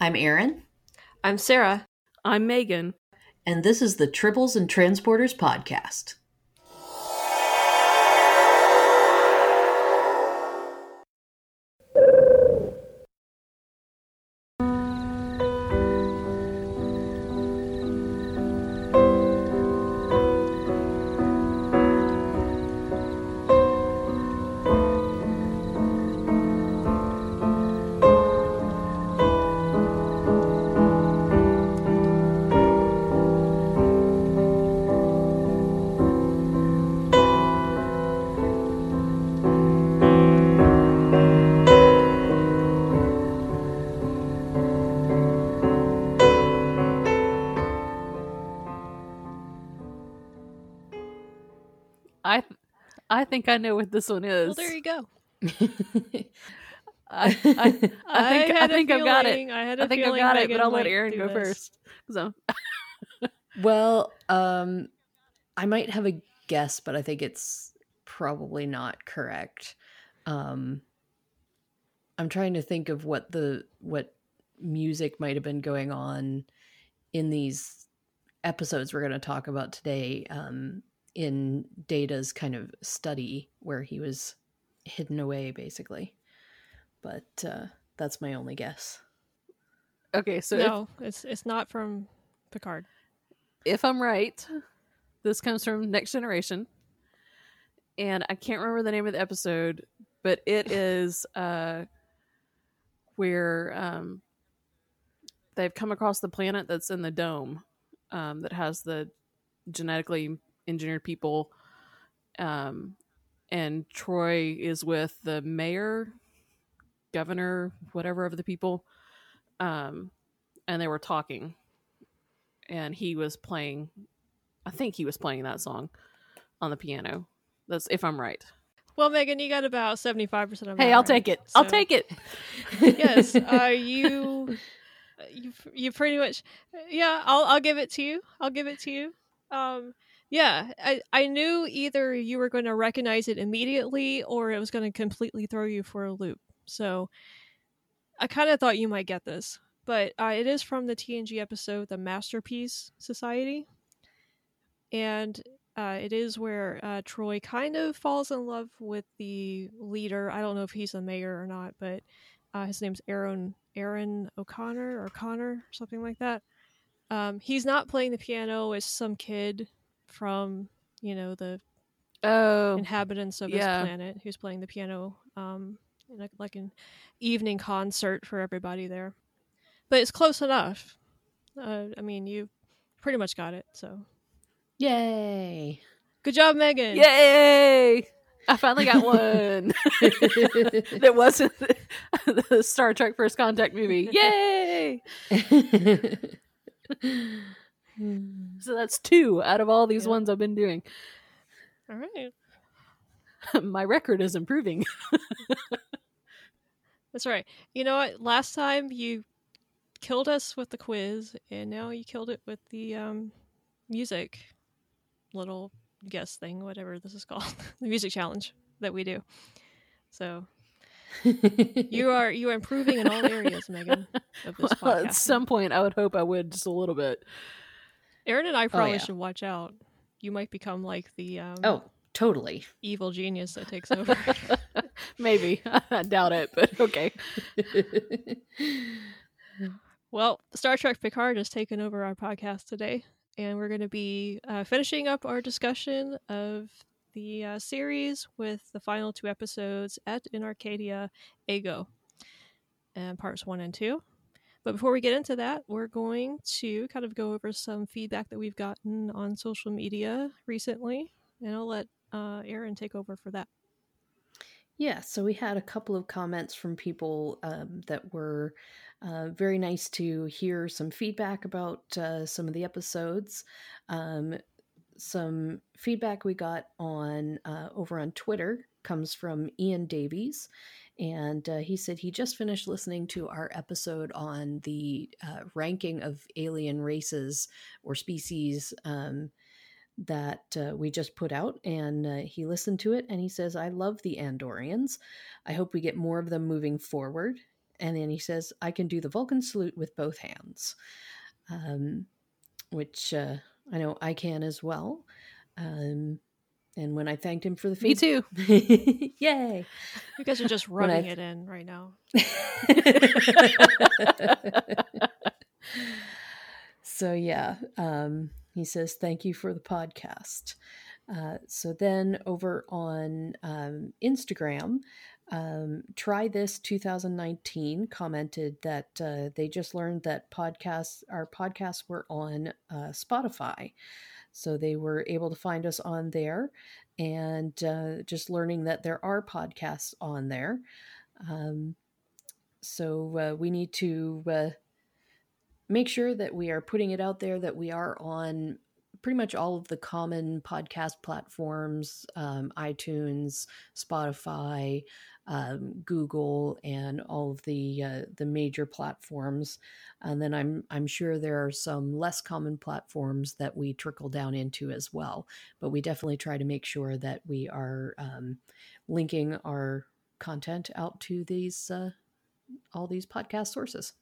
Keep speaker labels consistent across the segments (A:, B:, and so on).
A: I'm Erin.
B: I'm Sarah.
C: I'm Megan.
A: And this is the Tribbles and Transporters podcast.
C: I think I know what this one is.
B: Well, there you go.
C: I, I, I think I,
B: had a
C: think I've got it.
B: I had a
C: I think I've
B: feeling
C: got it, but I'll let
B: might Erin
C: go
B: this.
C: first. So
D: Well, um, I might have a guess, but I think it's probably not correct. Um, I'm trying to think of what the what music might have been going on in these episodes we're going to talk about today. Um, in Data's kind of study where he was hidden away, basically. But uh, that's my only guess.
C: okay, so if-
B: no, it's it's not from Picard.
C: if I'm right, this comes from Next Generation, and I can't remember the name of the episode, but it is uh, where um, they've come across the planet that's in the dome um, that has the genetically engineered people, um, and Troi is with the mayor, governor, whatever of the people, um, and they were talking and he was playing I think he was playing that song on the piano. That's if I'm right.
B: Well, Megan, you got about seventy five percent of.
C: Hey, I'll
B: right.
C: take it. I'll take it.
B: yes, uh, you, you, you pretty much, yeah. I'll, I'll give it to you. I'll give it to you. Um, yeah, I, I knew either you were going to recognize it immediately or it was going to completely throw you for a loop. So, I kind of thought you might get this, but uh, it is from the TNG episode, "The Masterpiece Society," and uh, it is where uh, Troi kind of falls in love with the leader. I don't know if he's the mayor or not, but uh, his name's Aaron Aaron O'Connor or Connor, or something like that. Um, he's not playing the piano as some kid from you know the
C: Oh,
B: inhabitants of
C: yeah.
B: this planet who's playing the piano um, in a, like an evening concert for everybody there. But it's close enough. Uh, I mean, you pretty much got it. So
D: Yay!
B: good job, Megan.
C: yay! I finally got one that wasn't the Star Trek First Contact movie. Yay! So that's two out of all these
B: Yeah.
C: ones I've been doing.
B: All right.
C: My record is improving.
B: That's right. You know what? Last time you killed us with the quiz, and now you killed it with the um, music little guess thing, whatever this is called, the music challenge that we do. So you are you are improving in all areas, Megan, of this
C: Well,
B: podcast.
C: at some point, I would hope I would just a little bit.
B: Erin and I probably
D: yeah.
B: should watch out. You might become like the um,
D: oh, totally.
B: evil genius that takes over.
C: Maybe. I doubt it, but okay.
B: Well, Star Trek Picard has taken over our podcast today, and we're going to be uh, finishing up our discussion of the uh, series with the final two episodes Et In Arcadia Ego, and parts one and two. But before we get into that, we're going to kind of go over some feedback that we've gotten on social media recently, and I'll let uh, Erin take over for that.
D: Yeah, so we had a couple of comments from people um, that were uh, very nice to hear some feedback about uh, some of the episodes. Um, some feedback we got on uh, over on Twitter comes from Ian Davies, and uh, he said he just finished listening to our episode on the uh, ranking of alien races or species. Um, that uh, we just put out, and uh, he listened to it and he says, I love the Andorians. I hope we get more of them moving forward. and then he says, "I can do the Vulcan salute with both hands," um, which uh, I know I can as well. Um, and when I thanked him for the
C: Me
D: feed,
C: too.
D: yay!
B: You guys are just rubbing it in right now.
D: so yeah, um, he says thank you for the podcast. Uh, so then over on um, Instagram, um, try this 2019 commented that uh, they just learned that podcasts our podcasts were on uh, Spotify, so they were able to find us on there, and uh, just learning that there are podcasts on there. Um, so uh, we need to uh, make sure that we are putting it out there that we are on pretty much all of the common podcast platforms um, itunes spotify um, google and all of the uh, the major platforms. And then i'm i'm sure there are some less common platforms that we trickle down into as well. But we definitely try to make sure that we are um, linking our content out to these uh, all these podcast sources.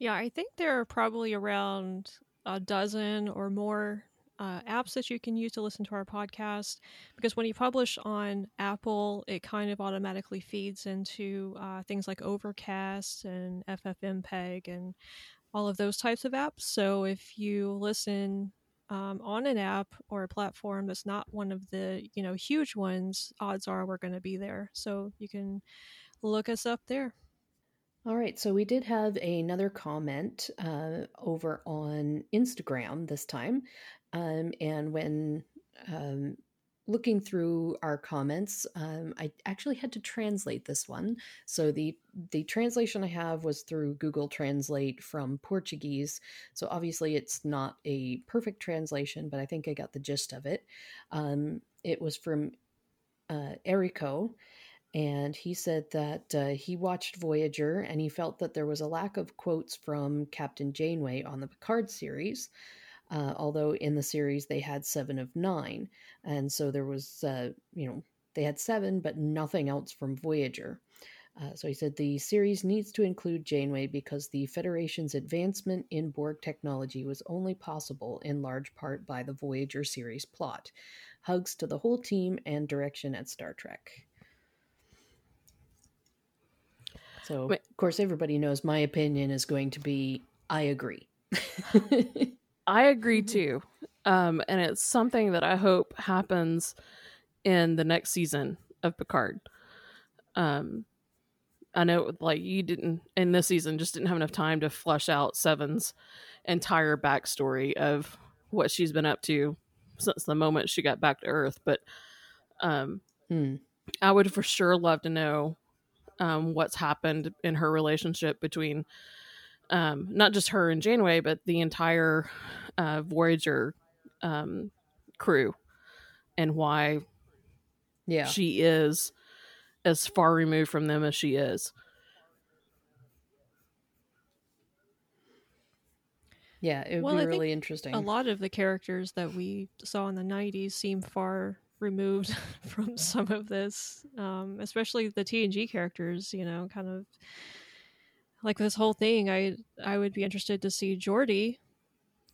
B: Yeah, I think there are probably around a dozen or more uh, apps that you can use to listen to our podcast. Because when you publish on Apple, it kind of automatically feeds into uh, things like Overcast and FFmpeg and all of those types of apps. So if you listen um, on an app or a platform that's not one of the you know huge ones, odds are we're going to be there. So you can look us up there.
D: All right, so we did have another comment uh, over on Instagram this time. Um, and when um, looking through our comments, um, I actually had to translate this one. So the the translation I have was through Google Translate from Portuguese. So obviously it's not a perfect translation, but I think I got the gist of it. Um, it was from uh, Erico, and he said that uh, he watched Voyager and he felt that there was a lack of quotes from Captain Janeway on the Picard series. Uh, although in the series they had seven of nine, and so there was, uh, you know, they had seven, but nothing else from Voyager. Uh, so he said the series needs to include Janeway because the Federation's advancement in Borg technology was only possible in large part by the Voyager series plot. Hugs to the whole team and direction at Star Trek. So, of course, everybody knows my opinion is going to be I agree.
C: I agree too. Um, and it's something that I hope happens in the next season of Picard. Um, I know, like, you didn't, in this season, just didn't have enough time to flesh out Seven's entire backstory of what she's been up to since the moment she got back to Earth. But um,
D: Hmm.
C: I would for sure love to know um, what's happened in her relationship between um, not just her and Janeway, but the entire uh, Voyager um, crew, and why
D: Yeah.
C: she is as far removed from them as she is.
D: Yeah, it would
B: Well, I
D: be
B: think
D: really interesting.
B: a lot of the characters that we saw in the 90s seem far removed from some of this um, especially the tng characters you know kind of like this whole thing i i would be interested to see Geordi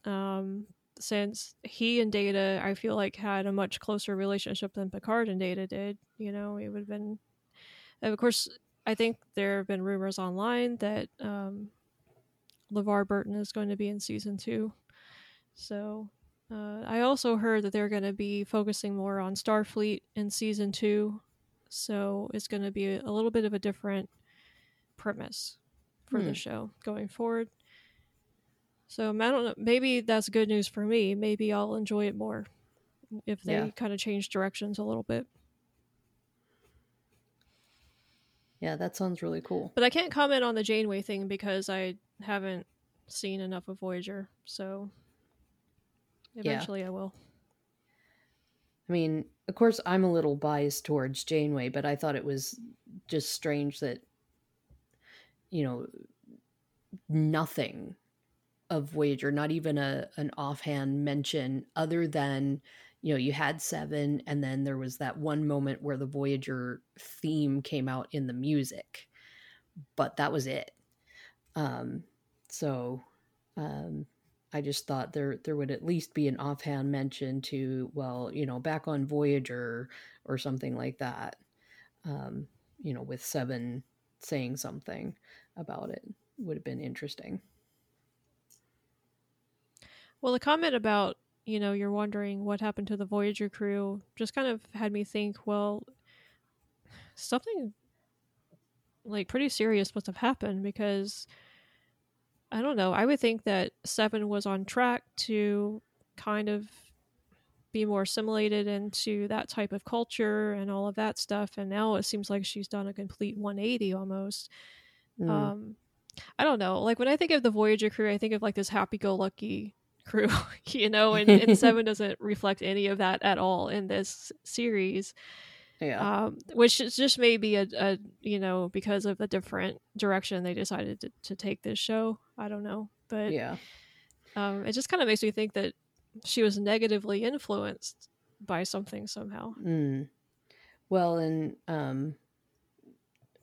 B: um, since he and data i feel like had a much closer relationship than picard and data did you know it would have been of course i think there have been rumors online that um, LeVar Burton is going to be in season two so uh, I also heard that they're going to be focusing more on Starfleet in season two, so it's going to be a little bit of a different premise for
D: Hmm.
B: the show going forward. So I don't know. Maybe that's good news for me. Maybe I'll enjoy it more if they
D: Yeah.
B: kind of change directions a little bit.
D: yeah, that sounds really cool.
B: But I can't comment on the Janeway thing because I haven't seen enough of Voyager. So eventually I will.
D: I mean, of course, I'm a little biased towards Janeway, but I thought it was just strange that, you know, nothing of Voyager, not even a an offhand mention, other than you know you had seven, and then there was that one moment where the Voyager theme came out in the music, but that was it. Um, so um, I just thought there there would at least be an offhand mention to well, you know, back on Voyager or something like that. Um, you know, with Seven saying something about it would have been interesting.
B: Well, the comment about you know you're wondering what happened to the Voyager crew just kind of had me think, well, something like pretty serious must have happened because I don't know. I would think that Seven was on track to kind of be more assimilated into that type of culture and all of that stuff. And now it seems like she's done a complete 180 almost. Mm. Um, I don't know. Like when I think of the Voyager crew, I think of like this happy go lucky crew, you know, and, and Seven doesn't reflect any of that at all in this series.
D: Yeah.
B: Um, which is just maybe a, a, you know, because of a different direction they decided to, to take this show. I don't know. But
D: yeah.
B: Um, it just kind of makes me think that she was negatively influenced by something somehow.
D: Mm. Well, and um,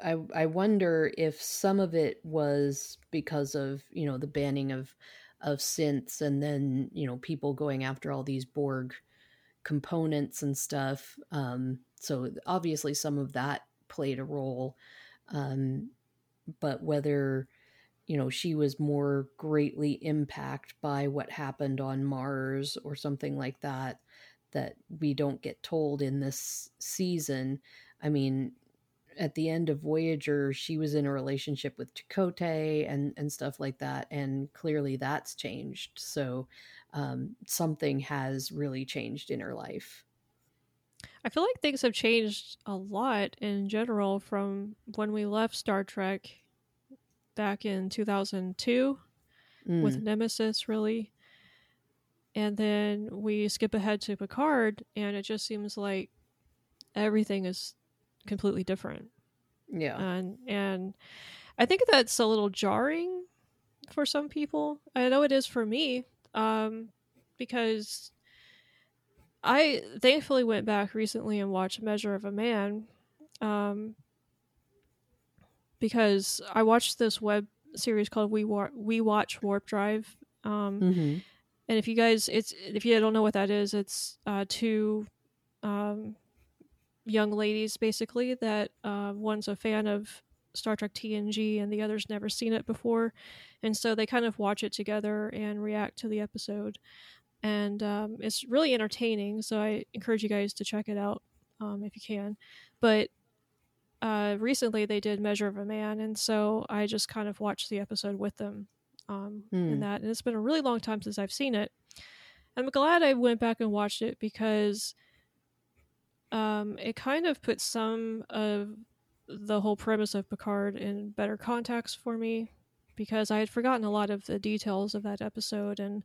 D: I I wonder if some of it was because of you know the banning of of synths, and then you know people going after all these Borg components and stuff. Um, so obviously some of that played a role. Um, but whether you know she was more greatly impacted by what happened on Mars or something like that that we don't get told in this season. I mean, at the end of Voyager, she was in a relationship with Chakotay and and stuff like that, and clearly that's changed. So um, something has really changed in her life.
B: I feel like things have changed a lot in general from when we left Star Trek back in 2002 mm. with Nemesis, really. And then we skip ahead to Picard, and it just seems like everything is completely different.
D: Yeah.
B: And and I think that's a little jarring for some people. I know it is for me. Um because I thankfully went back recently and watched Measure of a Man. Um because I watched this web series called We Wa- We Watch Warp Drive. Um
D: mm-hmm.
B: and if you guys it's if you don't know what that is, it's uh two um young ladies basically that uh, one's a fan of Star Trek TNG and the other's never seen it before, and so they kind of watch it together and react to the episode, and um, it's really entertaining. So I encourage you guys to check it out um, if you can. But uh, recently they did Measure of a Man, and so I just kind of watched the episode with them um, mm. in hmm. that, and it's been a really long time since I've seen it. I'm glad I went back and watched it because um, it kind of put some of the whole premise of Picard in better context for me because I had forgotten a lot of the details of that episode and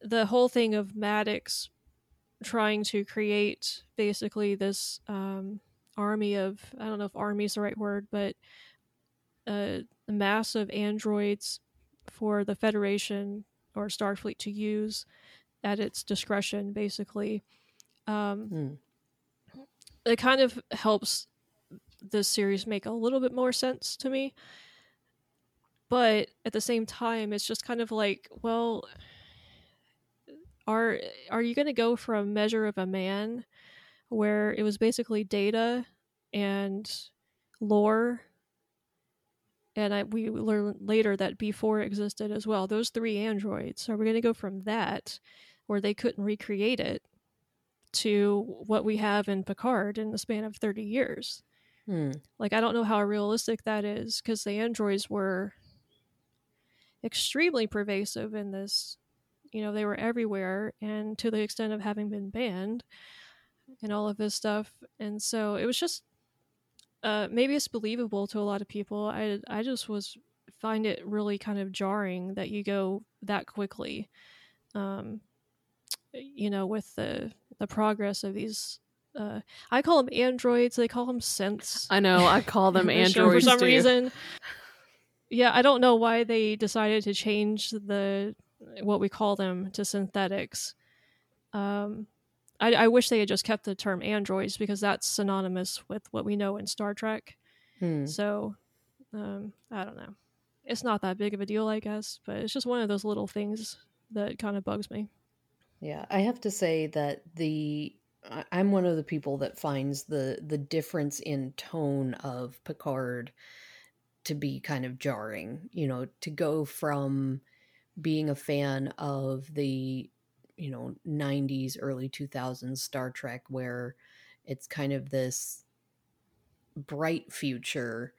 B: the whole thing of Maddox trying to create basically this um, army of I don't know if army is the right word, but a mass of androids for the Federation or Starfleet to use at its discretion, basically. Um, mm it kind of helps this series make a little bit more sense to me. But at the same time, it's just kind of like, well, are are you going to go from Measure of a Man, where it was basically data and lore, and I, we learn later that B4 existed as well. Those three androids. Are we're going to go from that, where they couldn't recreate it, to what we have in Picard in the span of 30 years.
D: Hmm.
B: Like, I don't know how realistic that is because the androids were extremely pervasive in this. You know, they were everywhere and to the extent of having been banned and all of this stuff. And so it was just, uh, maybe it's believable to a lot of people. I, I just was, find it really kind of jarring that you go that quickly. Um, you know, with the the progress of these. Uh, I call them androids. They call them synths.
C: I know. I call them androids
B: for some
C: too.
B: reason. Yeah, I don't know why they decided to change the what we call them to synthetics. Um, I, I wish they had just kept the term androids because that's synonymous with what we know in Star Trek.
D: Hmm.
B: So, Um, I don't know. It's not that big of a deal, I guess, but it's just one of those little things that kind of bugs me.
D: Yeah, I have to say that the I'm one of the people that finds the the difference in tone of Picard to be kind of jarring. You know, to go from being a fan of the you know 90s early 2000s Star Trek where it's kind of this bright future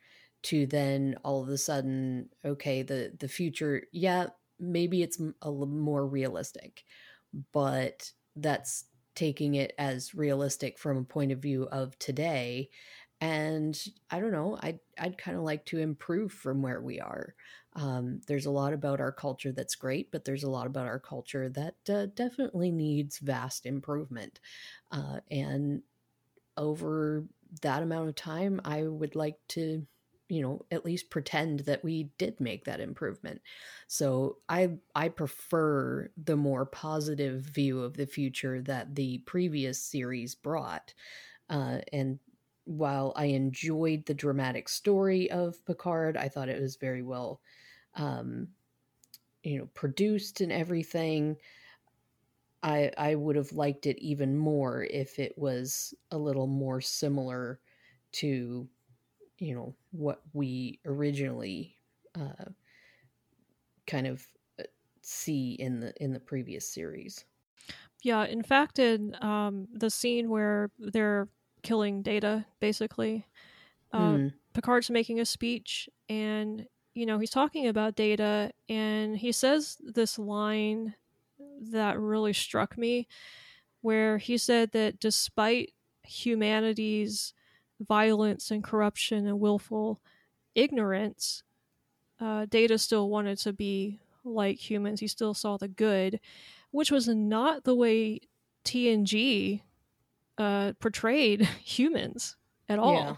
D: to then all of a sudden okay the the future yeah maybe it's a little more realistic but that's taking it as realistic from a point of view of today and i don't know i'd, I'd kind of like to improve from where we are um, there's a lot about our culture that's great but there's a lot about our culture that uh, definitely needs vast improvement. Uh, and over that amount of time i would like to you know at least pretend that we did make that improvement. So i i prefer the more positive view of the future that the previous series brought uh, and while i enjoyed the dramatic story of picard i thought it was very well um, you know produced and everything i i would have liked it even more if it was a little more similar to you know what we originally uh, kind of uh, see in the in the previous series.
B: Yeah, in fact, in um, the scene where they're killing Data, basically, uh,
D: Hmm.
B: Picard's making a speech, and you know he's talking about Data, and he says this line that really struck me, where he said that despite humanity's violence and corruption and willful ignorance, uh, Data still wanted to be like humans. He still saw the good, which was not the way TNG uh, portrayed humans at all.
D: Yeah.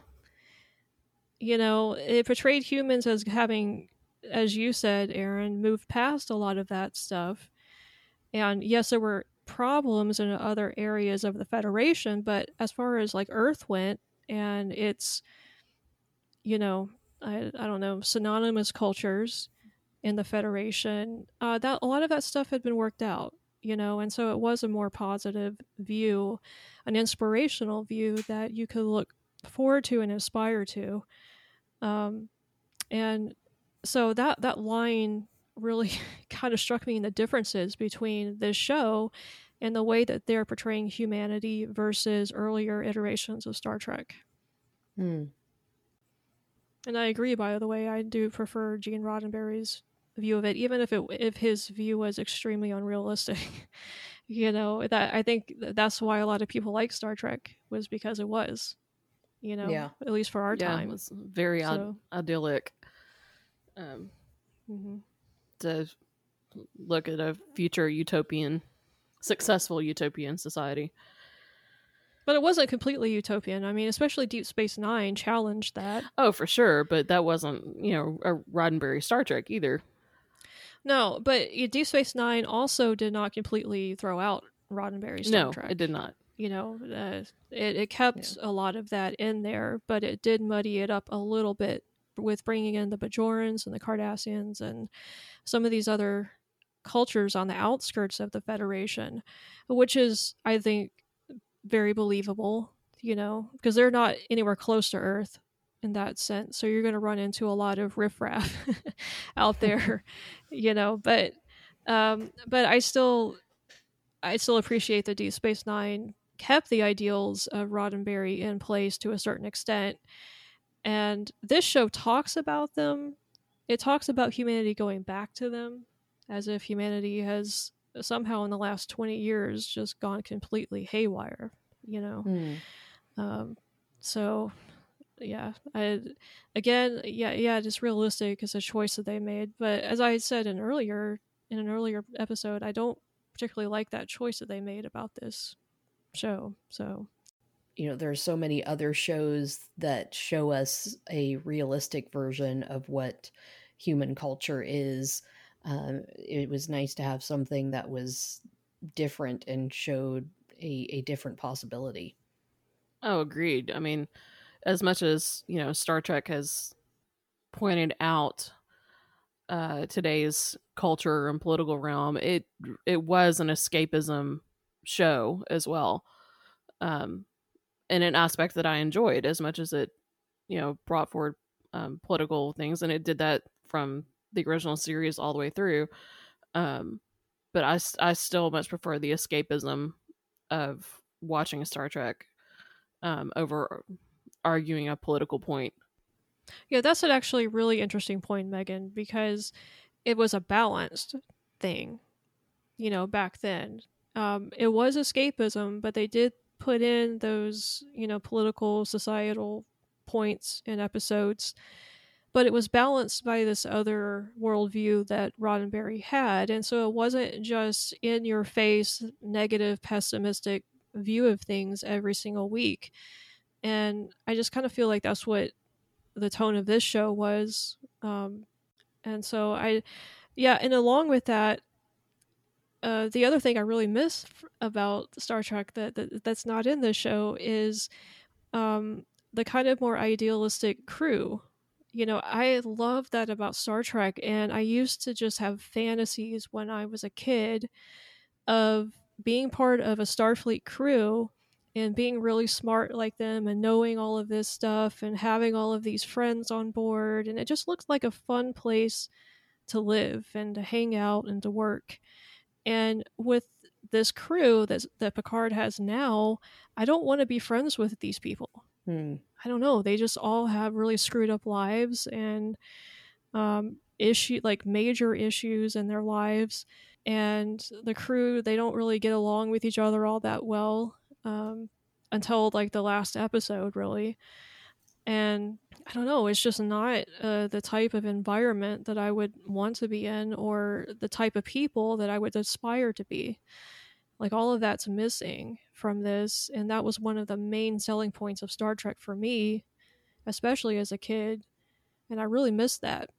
B: You know, it portrayed humans as having, as you said, Erin, moved past a lot of that stuff. And yes, there were problems in other areas of the Federation, but as far as like Earth went and its, you know, I, I don't know, synonymous cultures in the Federation, uh, that a lot of that stuff had been worked out, you know, and so it was a more positive view, an inspirational view that you could look forward to and aspire to. Um, and so that that line really kind of struck me in the differences between this show and the way that they're portraying humanity versus earlier iterations of Star Trek.
D: Hmm.
B: And I agree, by the way, I do prefer Gene Roddenberry's view of it, even if it if his view was extremely unrealistic. you know that I think that's why a lot of people like Star Trek was because it was, you know,
D: Yeah.
B: at least for our
C: yeah,
B: time.
C: it was very Id- idyllic. Um,
B: hmm
C: to look at a future utopian, successful utopian society.
B: But it wasn't completely utopian. I mean, especially Deep Space Nine challenged that.
C: Oh, for sure, but that wasn't you know a Roddenberry Star Trek either.
B: No, but Deep Space Nine also did not completely throw out Roddenberry's Star
C: no,
B: Trek.
C: it did not.
B: you know uh, it, it kept a lot of that in there but it did muddy it up a little bit with bringing in the bajorans and the cardassians and some of these other cultures on the outskirts of the federation which is i think very believable you know because they're not anywhere close to earth in that sense so you're going to run into a lot of riffraff out there you know but um but i still I still appreciate that Deep Space Nine kept the ideals of Roddenberry in place to a certain extent. And this show talks about them. It talks about humanity going back to them as if humanity has somehow in the last 20 years just gone completely haywire, you know?
D: Hmm.
B: Um, so, yeah, I, again, yeah, yeah, just realistic is a choice that they made. But as I said in earlier, in an earlier episode, I don't particularly like that choice that they made about this show. So
D: You know, there are so many other shows that show us a realistic version of what human culture is. Um, it was nice to have something that was different and showed a, a different possibility.
C: Oh, agreed. I mean, as much as you know, Star Trek has pointed out uh, today's culture and political realm, it it was an escapism show as well, um, and an aspect that I enjoyed as much as it, you know, brought forward um, political things, and it did that from the original series all the way through. Um, but I I still much prefer the escapism of watching Star Trek um, over arguing a political point.
B: Yeah, that's an actually really interesting point, Megan, because it was a balanced thing, you know, back then. Um, it was escapism, but they did put in those, you know, political, societal points in episodes. But it was balanced by this other worldview that Roddenberry had. And so it wasn't just in your face, negative, pessimistic view of things every single week. And I just kind of feel like that's what the tone of this show was. Um, and so I, yeah, and along with that, uh, the other thing I really miss about Star Trek that, that that's not in this show is um, the kind of more idealistic crew. You know, I love that about Star Trek, and I used to just have fantasies when I was a kid of being part of a Starfleet crew and being really smart like them and knowing all of this stuff and having all of these friends on board and it just looks like a fun place to live and to hang out and to work. And with this crew that that Picard has now I don't want to be friends with these people.
D: Hmm.
B: I don't know they just all have really screwed up lives and um issue like major issues in their lives and the crew they don't really get along with each other all that well um, until like the last episode, really. And I don't know, it's just not uh, the type of environment that I would want to be in or the type of people that I would aspire to be. Like all of that's missing from this. And that was one of the main selling points of Star Trek for me, especially as a kid. And I really missed that.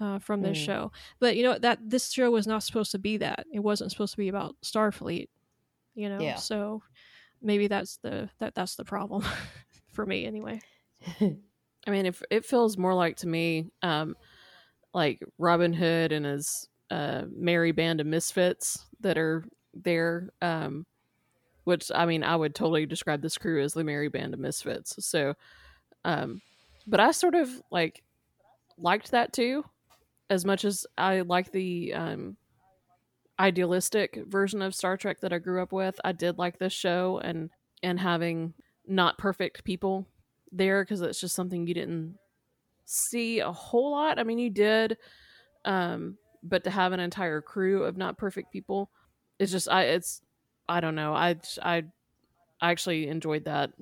B: Uh, from this
D: Mm.
B: show, but you know that this show was not supposed to be that. It wasn't supposed to be about Starfleet, you know.
D: Yeah.
B: So maybe that's the that that's the problem for me anyway.
C: I mean, if it feels more like to me, um, like Robin Hood and his uh, merry band of misfits that are there. Um, which I mean, I would totally describe this crew as the merry band of misfits. So, um, but I sort of like liked that too, as much as I like the um, idealistic version of Star Trek that I grew up with. I did like this show and and having not perfect people there because it's just something you didn't see a whole lot. I mean, you did, um, but to have an entire crew of not perfect people, it's just I it's I don't know. I I I actually enjoyed that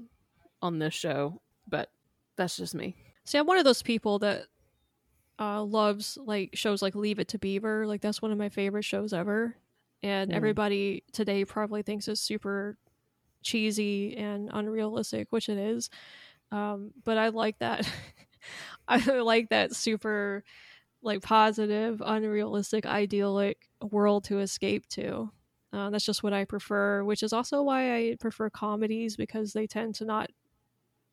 C: on this show, but that's just me.
B: See, I'm one of those people that uh, loves like shows like Leave It to Beaver. Like that's one of my favorite shows ever, and
D: Mm.
B: everybody today probably thinks it's super cheesy and unrealistic, which it is. Um, but I like that. I like that super like positive, unrealistic, idyllic world to escape to. Uh, that's just what I prefer, which is also why I prefer comedies because they tend to not,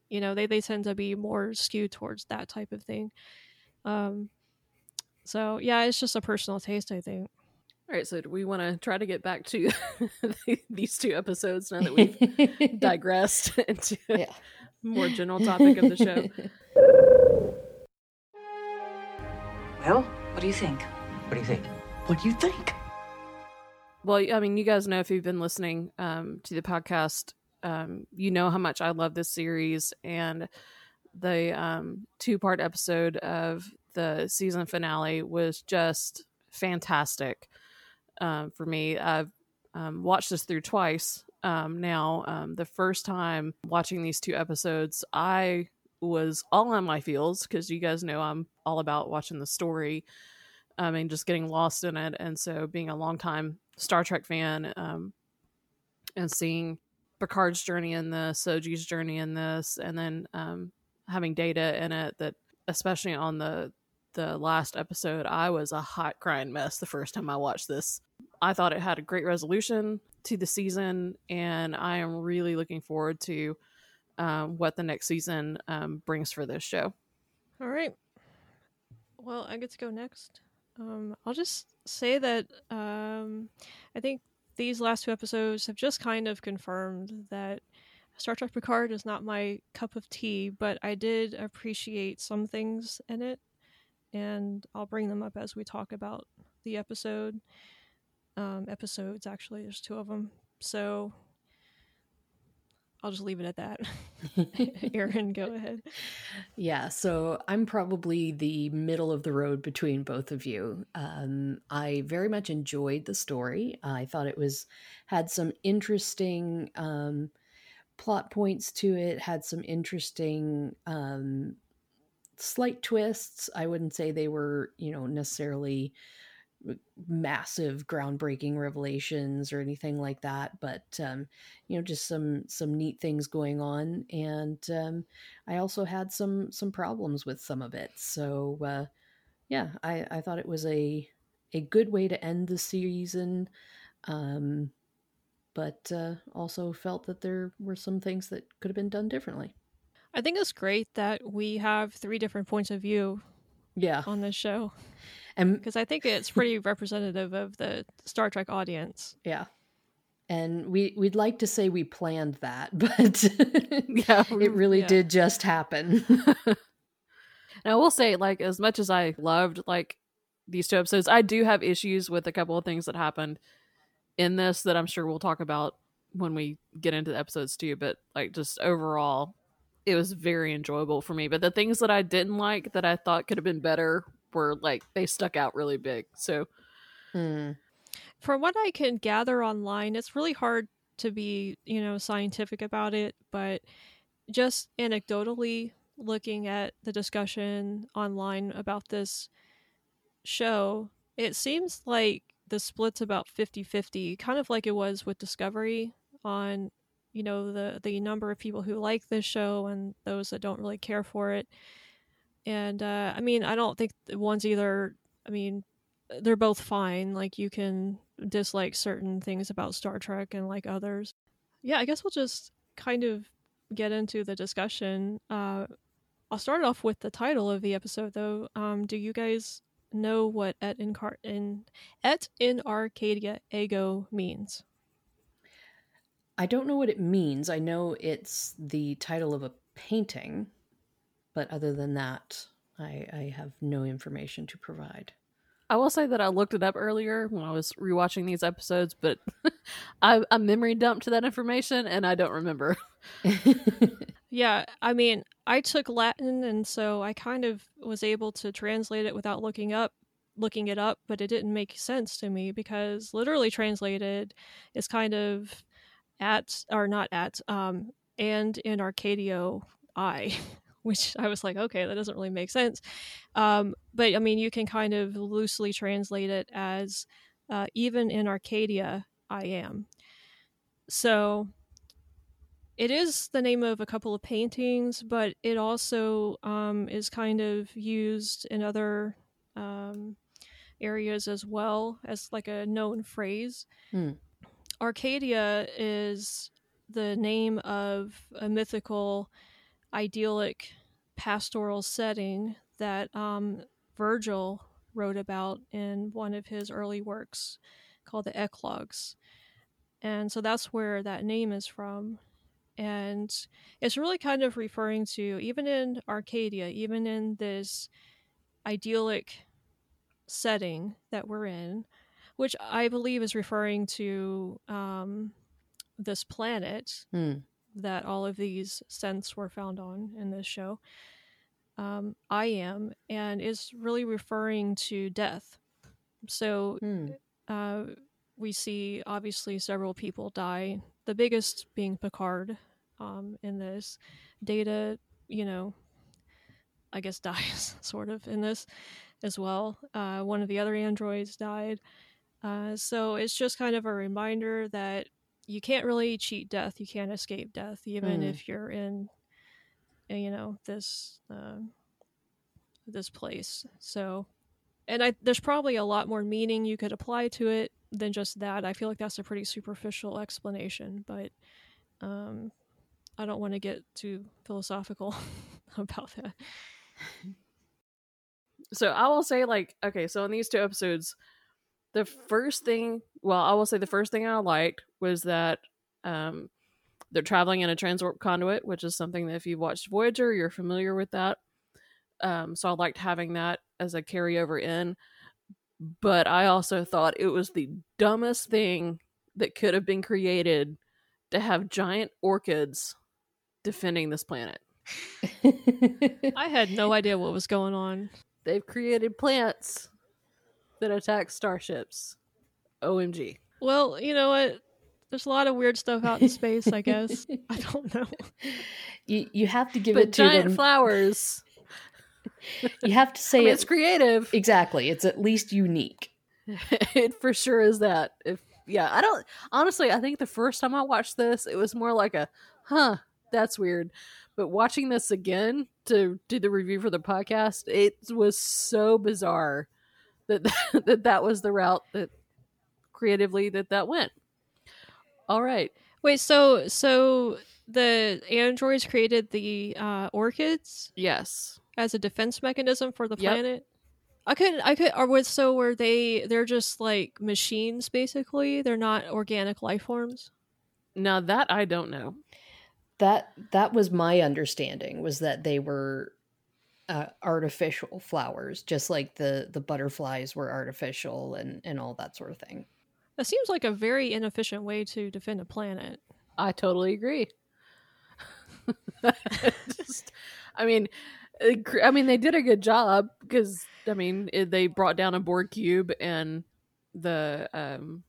B: you know, they, they tend to be more skewed towards that type of thing. Um, so yeah, it's just a personal taste, I think.
C: All right, so do we want to try to get back to these two episodes now that we've digressed into a
D: Yeah.
C: more general topic of the show?
E: Well, what do you think? What do you think? What do you think?
C: Well, I mean, you guys know if you've been listening um, to the podcast, um, you know how much I love this series, and the um, two-part episode of the season finale was just fantastic um, for me. I've um, watched this through twice um, now. Um, the first time watching these two episodes, I was all on my feels because you guys know I'm all about watching the story. I mean, just getting lost in it, and so being a longtime Star Trek fan, um, and seeing Picard's journey in this, Soji's journey in this, and then um, having data in it that, especially on the the last episode, I was a hot crying mess the first time I watched this. I thought it had a great resolution to the season, and I am really looking forward to um, what the next season um, brings for this show.
B: All right. well, I get to go next. Um, I'll just say that um, I think these last two episodes have just kind of confirmed that Star Trek Picard is not my cup of tea, but I did appreciate some things in it, and I'll bring them up as we talk about the episode. Um, episodes, actually, there's two of them. So I'll just leave it at that. Erin, go ahead.
D: Yeah, so I'm probably the middle of the road between both of you. Um, I very much enjoyed the story. I thought it was had some interesting um, plot points to it. Had some interesting um, slight twists. I wouldn't say they were, you know, necessarily massive groundbreaking revelations or anything like that but um, you know just some some neat things going on and um, i also had some some problems with some of it so uh, yeah i i thought it was a a good way to end the season um, but uh, also felt that there were some things that could have been done differently
B: i think it's great that we have three different points of view
D: yeah
B: on this show
D: and
B: because I think it's pretty representative of the Star Trek audience.
D: Yeah. And we we'd like to say we planned that, but
C: Yeah,
D: it really
B: yeah.
D: did just happen.
C: And I will say, like, as much as I loved like these two episodes, I do have issues with a couple of things that happened in this that I'm sure we'll talk about when we get into the episodes too. But like, just overall, it was very enjoyable for me. But the things that I didn't like that I thought could have been better were like they stuck out really big. So
D: Hmm.
B: From what I can gather online, it's really hard to be, you know, scientific about it, but just anecdotally looking at the discussion online about this show, it seems like the split's about 50-50, kind of like it was with Discovery on, you know, the the number of people who like this show and those that don't really care for it. And uh, I mean, I don't think one's either. I mean, they're both fine. Like you can dislike certain things about Star Trek and like others. Yeah, I guess we'll just kind of get into the discussion. Uh, I'll start off with the title of the episode, though. Um, do you guys know what "et in car- in et in Arcadia ego" means?
D: I don't know what it means. I know it's the title of a painting, but other than that, I, I have no information to provide.
C: I will say that I looked it up earlier when I was rewatching these episodes, but I, I memory dumped to that information and I don't remember.
B: Yeah, I mean, I took Latin, and so I kind of was able to translate it without looking up, looking it up, but it didn't make sense to me because literally translated is kind of at or not at um and in Arcadia I, which I was like, okay, that doesn't really make sense. Um, but I mean, you can kind of loosely translate it as uh, even in Arcadia I am. So it is the name of a couple of paintings, but it also um, is kind of used in other um, areas as well as like a known phrase.
D: Hmm.
B: Arcadia is the name of a mythical, idyllic, pastoral setting that um, Virgil wrote about in one of his early works called the Eclogues. And so that's where that name is from and it's really kind of referring to even in Arcadia, even in this idyllic setting that we're in, which I believe is referring to um, this planet
D: Hmm.
B: That all of these synths were found on in this show. Um, I am, and is really referring to death. So
D: Hmm.
B: uh, we see obviously several people die. The biggest being Picard um, in this. Data, you know, I guess dies sort of in this as well. Uh, one of the other androids died. Uh, so it's just kind of a reminder that you can't really cheat death. You can't escape death, even
D: Hmm.
B: if you're in, uh, you know, this uh, this place. So and I there's probably a lot more meaning you could apply to it than just that. I feel like that's a pretty superficial explanation, but um, I don't want to get too philosophical about that.
C: so I will say, like, okay, so in these two episodes, the first thing, well, I will say the first thing I liked was that um, they're traveling in a transwarp conduit, which is something that if you've watched Voyager, you're familiar with that. Um, so I liked having that as a carryover in. But I also thought it was the dumbest thing that could have been created to have giant orchids defending this planet.
B: I had no idea what was going on.
C: They've created plants that attack starships. OMG.
B: Well, you know what? There's a lot of weird stuff out in space, I guess. I don't know.
D: you you have to give
C: but
D: it to
C: giant
D: them.
C: flowers.
D: you have to
C: I
D: say
C: mean,
D: it
C: it's creative.
D: exactly. It's at least unique.
C: it for sure is that. If yeah, I don't honestly. I think the first time I watched this, it was more like a, huh, that's weird. But watching this again to do the review for the podcast, it was so bizarre that that that was the route that creatively that that went. All right,
B: Wait, so so the androids created the uh, orchids
C: yes,
B: as a defense mechanism for the
C: Yep.
B: planet? I couldn't I could or was so were they they're just like machines basically? They're not organic life forms?
C: now that I don't know.
D: That that was my understanding was that they were uh, artificial flowers, just like the the butterflies were artificial and and all that sort of thing.
B: That seems like a very inefficient way to defend a planet.
C: I totally agree. Just, I mean, I mean, they did a good job because I mean, it, they brought down a Borg cube and the um,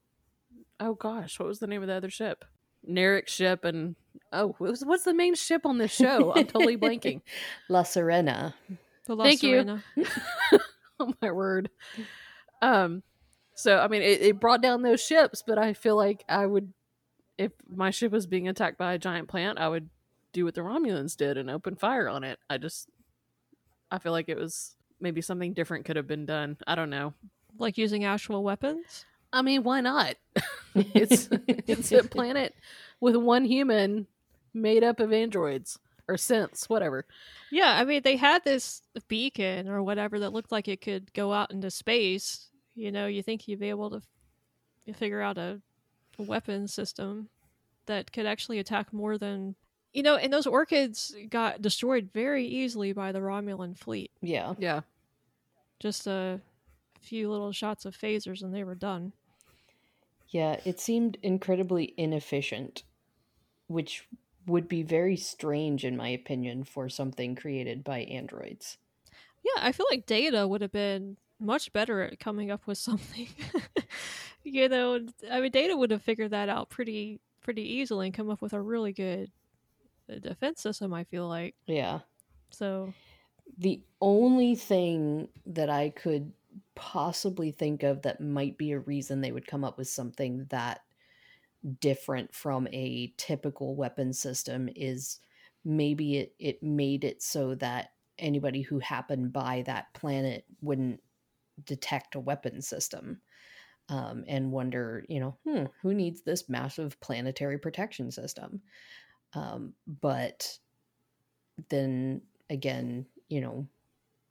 C: oh gosh, what was the name of the other ship? Narek ship and oh, what was, what's the main ship on this show? I'm totally blanking.
D: La Sirena.
B: The La
C: Thank you.
B: Sirena.
C: oh my word. Um, so I mean, it, it brought down those ships, but I feel like I would, if my ship was being attacked by a giant plant, I would do what the Romulans did and open fire on it. I just, I feel like it was maybe something different could have been done. I don't know.
B: Like using actual weapons?
C: I mean, why not? it's it's a planet with one human made up of androids or synths, whatever.
B: Yeah, I mean they had this beacon or whatever that looked like it could go out into space. You know, you think you'd be able to f- figure out a, a weapon system that could actually attack more than you know, and those orchids got destroyed very easily by the Romulan fleet.
D: Yeah.
C: Yeah.
B: Just a few little shots of phasers and they were done.
D: Yeah, it seemed incredibly inefficient, which would be very strange in my opinion for something created by androids.
B: Yeah, I feel like Data would have been much better at coming up with something. you know, I mean, Data would have figured that out pretty pretty easily and come up with a really good uh, defense system. I feel like
D: Yeah.
B: so.
D: The only thing that I could possibly think of that might be a reason they would come up with something that different from a typical weapon system is maybe it, it made it so that anybody who happened by that planet wouldn't detect a weapon system um, and wonder, you know, hmm, who needs this massive planetary protection system? Um, but then again, you know,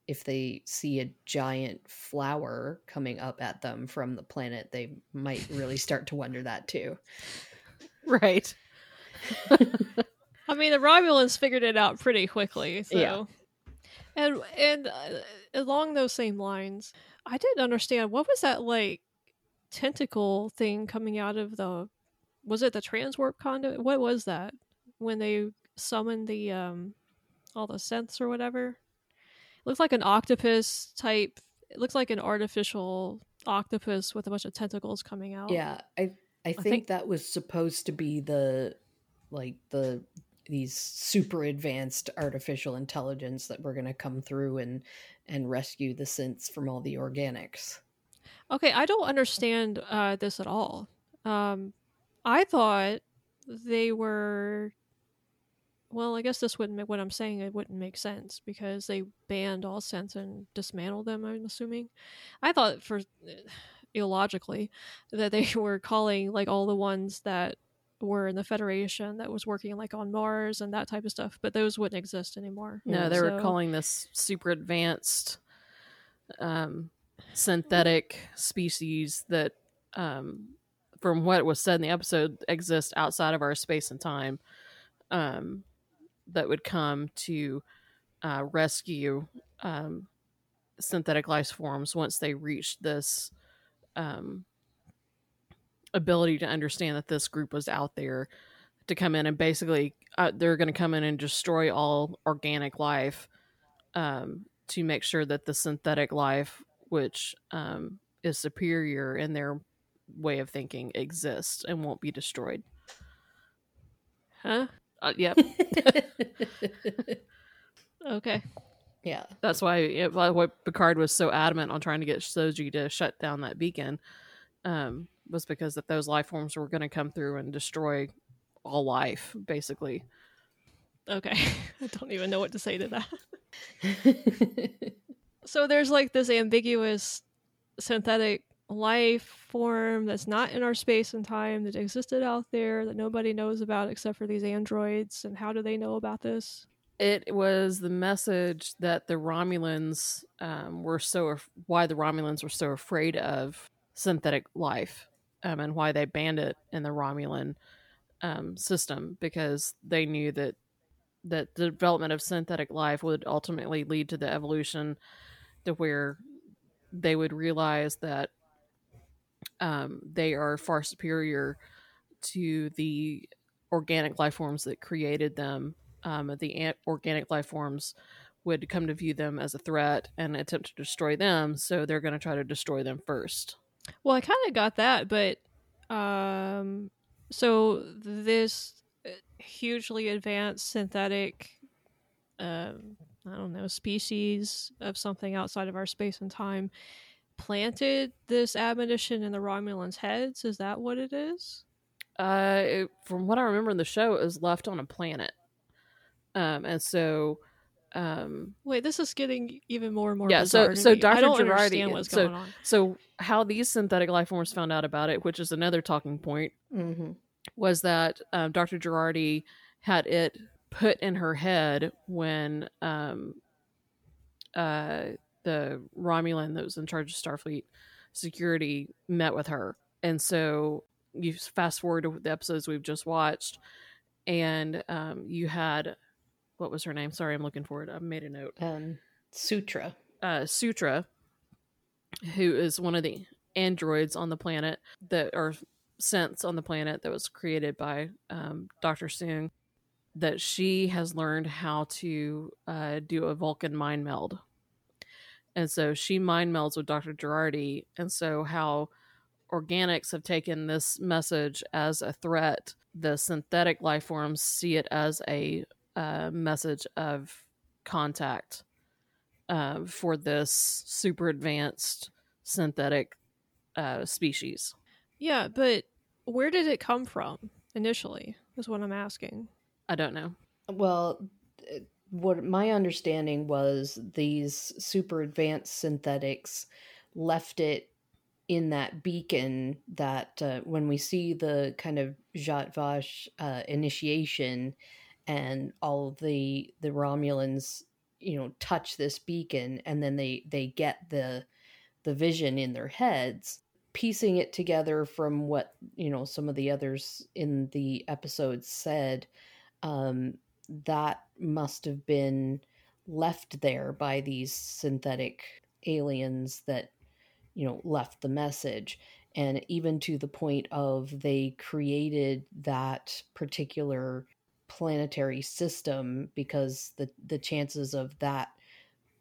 D: if they see a giant flower coming up at them from the planet, they might really start to wonder that too.
C: Right.
B: I mean, the Romulans figured it out pretty quickly. So.
D: Yeah.
B: And and uh, along those same lines, I didn't understand what was that like tentacle thing coming out of the was it the transwarp conduit? What was that when they summoned the um all the synths or whatever? It looks like an octopus type. It looks like an artificial octopus with a bunch of tentacles coming out.
D: Yeah, I I think,
C: think-
D: that was supposed to be the like the these super advanced artificial intelligence that were going to come through and and rescue the synths from all the organics.
B: Okay, I don't understand uh, this at all. Um, I thought they were. Well, I guess this wouldn't make what I'm saying. It wouldn't make synths because they banned all sense and dismantled them. I'm assuming. I thought for illogically that they were calling like all the ones that were in the Federation that was working like on Mars and that type of stuff, but those wouldn't exist anymore.
C: No, they were calling this super advanced um, synthetic species that, um, from what was said in the episode, exist outside of our space and time um, that would come to uh, rescue um, synthetic life forms once they reached this um, ability to understand that this group was out there to come in and basically uh, they're going to come in and destroy all organic life um, to make sure that the synthetic life, which um, is superior in their way of thinking, exists and won't be destroyed.
B: Huh?
C: Uh, yep.
B: Okay.
D: yeah.
C: That's why it, why Picard was so adamant on trying to get Soji to shut down that beacon, um, was because that those life forms were going to come through and destroy all life, basically.
B: Okay. I don't even know what to say to that. So there's like this ambiguous synthetic life form that's not in our space and time that existed out there that nobody knows about except for these androids. And how do they know about this?
C: It was the message that the Romulans um, were so af- why the Romulans were so afraid of synthetic life, um, and why they banned it in the Romulan um, system because they knew that that the development of synthetic life would ultimately lead to the evolution to where they would realize that um, they are far superior to the organic life forms that created them. Um, the an- organic life forms would come to view them as a threat and attempt to destroy them, so they're going to try to destroy them first.
B: Well, I kind of got that, but um, so this uh, hugely advanced synthetic, um, I don't know, species of something outside of our space and time planted this admonition in the Romulans' heads. Is that what it is?
C: Uh, it, from what I remember in the show, it was left on a planet, um, and so um,
B: Wait, this is getting even more and more
C: Yeah, so- so
B: me. I
C: Dr.
B: don't Jurati-
C: so-
B: on.
C: So, how these synthetic life forms found out about it, which is another talking point,
D: hmm
C: was that um, Dr. Jurati had it put in her head when um, uh, the Romulan that was in charge of Starfleet security met with her. And so you fast forward to the episodes we've just watched, and um, you had what was her name? Sorry, I'm looking for it. I made a note.
D: Um, Sutra.
C: uh, Sutra, who is one of the androids on the planet that are synths on the planet that was created by um, Dr. Soong, that she has learned how to uh, do a Vulcan mind meld. And so she mind melds with Dr. Jurati. And so, how organics have taken this message as a threat, the synthetic life forms see it as a uh, message of contact uh, for this super advanced synthetic uh, species.
B: Yeah, but where did it come from initially? Is what I'm asking.
C: I don't know.
D: Well, uh, what my understanding was these super advanced synthetics left it in that beacon that uh, when we see the kind of Zhat Vash uh, initiation and all the the Romulans, you know, touch this beacon and then they they get the the vision in their heads piecing it together from what you know some of the others in the episode said um, that must have been left there by these synthetic aliens that you know left the message. And even to the point of they created that particular planetary system because the the chances of that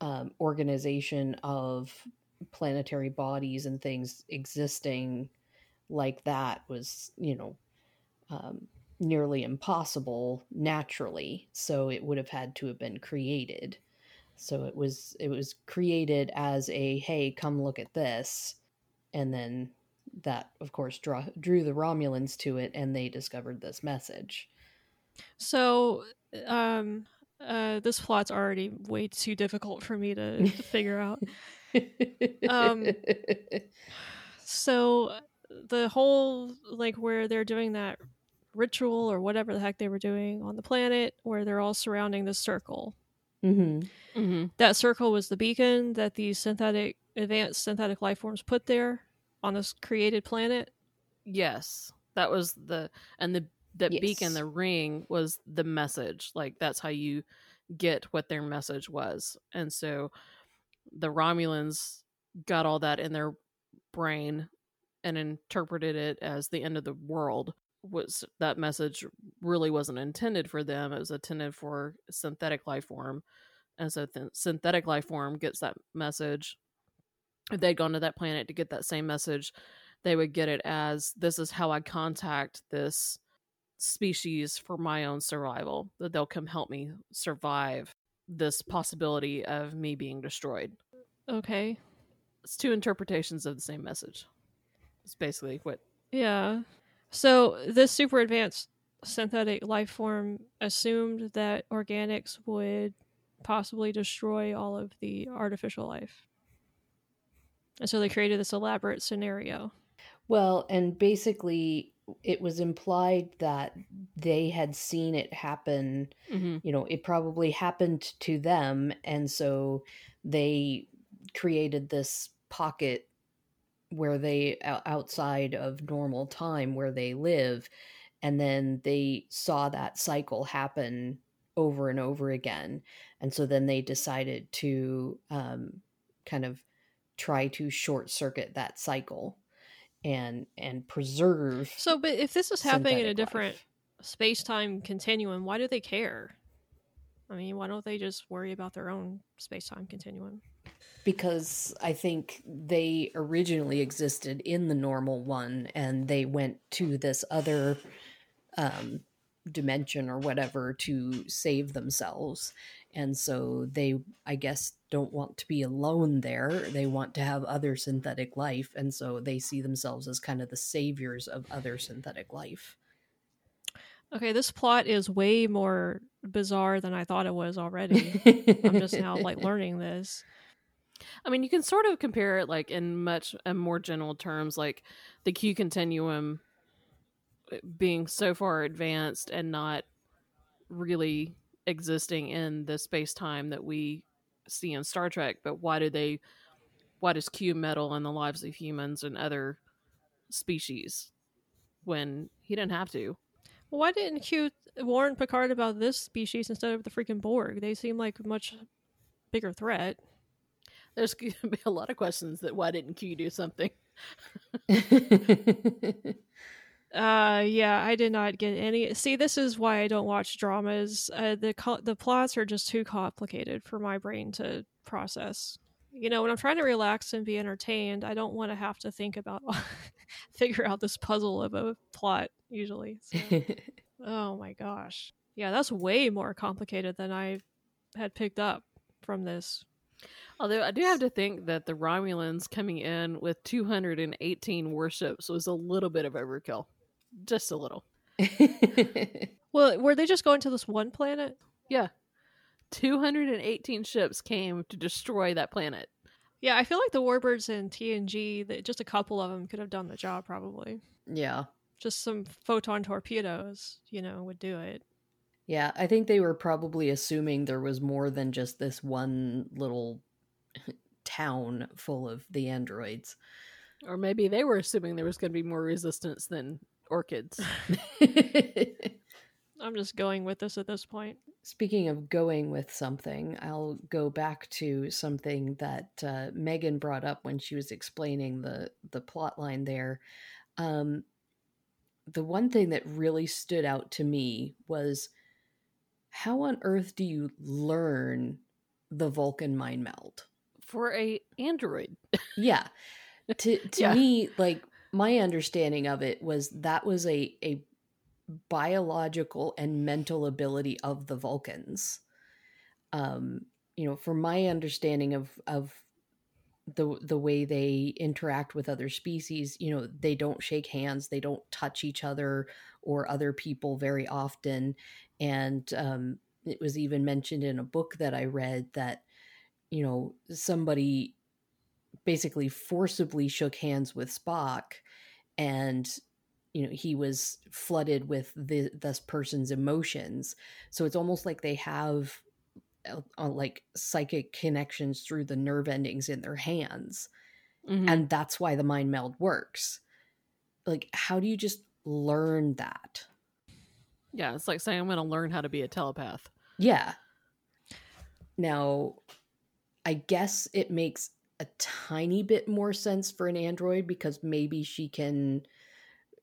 D: um, organization of planetary bodies and things existing like that was you know um, nearly impossible naturally. So it would have had to have been created. So it was it was created as a hey come look at this. And then that of course draw, drew the romulans to it and they discovered this message
B: So, um, uh, this plot's already way too difficult for me to figure out. Um, So, the whole like where they're doing that ritual or whatever the heck they were doing on the planet, where they're all surrounding the circle,
D: Mm-hmm.
C: Mm-hmm.
B: That circle was the beacon that these synthetic, advanced synthetic life forms put there on this created planet.
C: Yes, that was the and the beacon,
D: Yes.
C: the ring was the message. Like that's how you get what their message was. And so the Romulans got all that in their brain and interpreted it as the end of the world. Was that message really wasn't intended for them? It was intended for synthetic life form. And so the synthetic life form gets that message. If they'd gone to that planet to get that same message, they would get it as this is how I contact this species for my own survival, that they'll come help me survive this possibility of me being destroyed.
B: Okay.
C: It's two interpretations of the same message. It's basically what
B: Yeah. So this super advanced synthetic life form assumed that organics would possibly destroy all of the artificial life. And so they created this elaborate scenario.
D: Well, and basically, it was implied that they had seen it happen.
C: mm-hmm.
D: You know, it probably happened to them. And so they created this pocket where they, outside of normal time, where they live. And then they saw that cycle happen over and over again. And so then they decided to um, kind of try to short circuit that cycle and and preserve
B: So, but if this is happening in a different space time continuum, why do they care? I mean, why don't they just worry about their own space time continuum?
D: because I think they originally existed in the normal one and they went to this other um, dimension or whatever to save themselves. And so they, I guess, don't want to be alone there. They want to have other synthetic life. And so they see themselves as kind of the saviors of other synthetic life.
B: Okay, this plot is way more bizarre than I thought it was already. I'm just now like learning this.
C: I mean, you can sort of compare it like in much in more general terms, like the Q continuum uh, being so far advanced and not really existing in the space time that we see in Star Trek. But why do they? Why does Q meddle in the lives of humans and other species when he didn't have to?
B: Well, why didn't Q warn Picard about this species instead of the freaking Borg? They seem like a much bigger threat.
C: There's going to be a lot of questions that why didn't Q do something?
B: Uh, yeah, I did not get any. See, this is why I don't watch dramas. Uh, the co- the plots are just too complicated for my brain to process. You know, when I'm trying to relax and be entertained, I don't want to have to think about figure out this puzzle of a plot. Usually, so. oh my gosh, yeah, that's way more complicated than I had picked up from this.
C: Although I do have to think that the Romulans coming in with 218 warships was a little bit of overkill. Just a little.
B: Well, were they just going to this one planet?
C: Yeah. 218 ships came to destroy that planet.
B: Yeah, I feel like the Warbirds in TNG, that just a couple of them could have done the job probably.
D: yeah.
B: Just some photon torpedoes, you know, would do it.
D: Yeah, I think they were probably assuming there was more than just this one little town full of the androids.
C: Or maybe they were assuming there was going to be more resistance than orchids.
B: I'm just going with this at this point.
D: Speaking of going with something, I'll go back to something that uh, Megan brought up when she was explaining the the plot line there. Um, the one thing that really stood out to me was how on earth do you learn the Vulcan mind meld?
C: For a android.
D: Yeah. To to
C: Yeah.
D: me, like my understanding of it was that was a a biological and mental ability of the Vulcans. Um, you know, from my understanding of of the the way they interact with other species, you know, they don't shake hands, they don't touch each other or other people very often, and um, it was even mentioned in a book that I read that you know somebody basically forcibly shook hands with Spock and you know he was flooded with the this person's emotions so it's almost like they have uh, uh, like psychic connections through the nerve endings in their hands
C: Mhm.
D: and that's why the mind meld works like how do you just learn that
C: yeah, it's like saying I'm going to learn how to be a telepath.
D: yeah now i guess it makes a tiny bit more sense for an android because maybe she can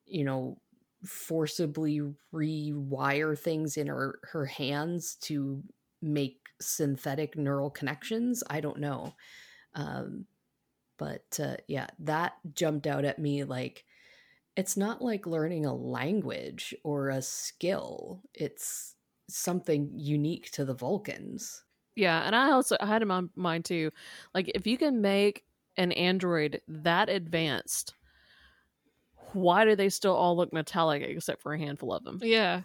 D: you know forcibly rewire things in her her hands to make synthetic neural connections? I don't know. Um but uh, yeah that jumped out at me like it's not like learning a language or a skill. It's something unique to the vulcans
C: Yeah, and I also I had in my mind too, like if you can make an android that advanced, why do they still all look metallic except for a handful of them?
B: Yeah.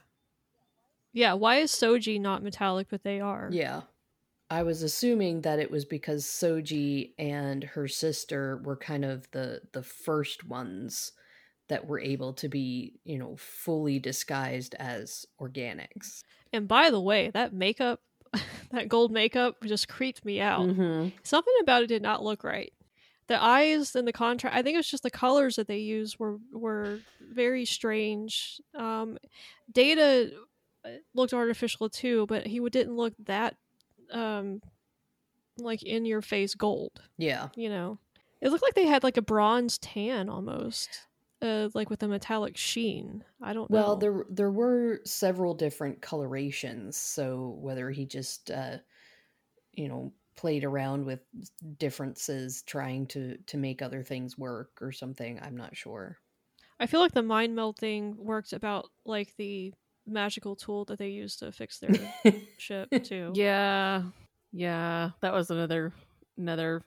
B: Yeah, why is Soji not metallic, but they are?
D: Yeah. I was assuming that it was because Soji and her sister were kind of the the first ones that were able to be, you know, fully disguised as organics.
B: And by the way, that makeup, that gold makeup just creeped me out.
D: Mm-hmm.
B: Something about it did not look right. The eyes and the contrast, I think it was just the colors that they used were were very strange. Um, Data uh, looked artificial too, but he didn't look that um, like in your face gold.
D: Yeah.
B: you know it looked like they had like a bronze tan almost uh like with a metallic sheen. I don't
D: Well,
B: know.
D: there there were several different colorations, so whether he just uh you know played around with differences trying to to make other things work or something, I'm not sure.
B: i feel like the mind meld thing worked about like the magical tool that they used to fix their ship too.
C: Yeah, yeah, that was another another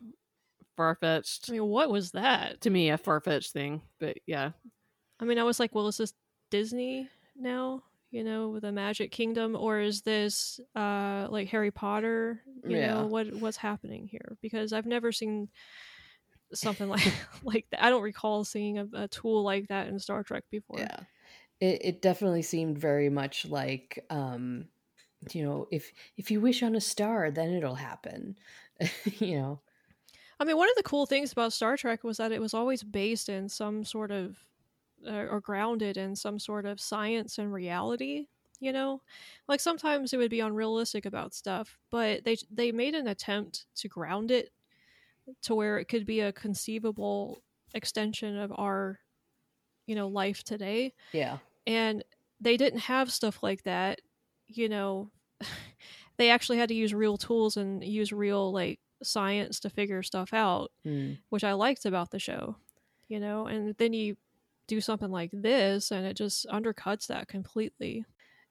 C: far fetched
B: i mean what was that
C: to me a far fetched thing, but yeah,
B: i mean i was like well is this disney now you know with the magic kingdom or is this uh like harry potter you
D: Yeah.
B: know what what's happening here because i've never seen something like like that i don't recall seeing a, a tool like that in star trek before
D: Yeah. It it definitely seemed very much like um you know, if if you wish on a star, then it'll happen. you know.
B: I mean, one of the cool things about Star Trek was that it was always based in some sort of, uh, or grounded in some sort of science and reality. You know, like sometimes it would be unrealistic about stuff, but they they made an attempt to ground it to where it could be a conceivable extension of our, you know, life today.
D: Yeah.
B: And they didn't have stuff like that. You know, they actually had to use real tools and use real like science to figure stuff out
D: Hmm.
B: which I liked about the show, you know, and then you do something like this and it just undercuts that completely.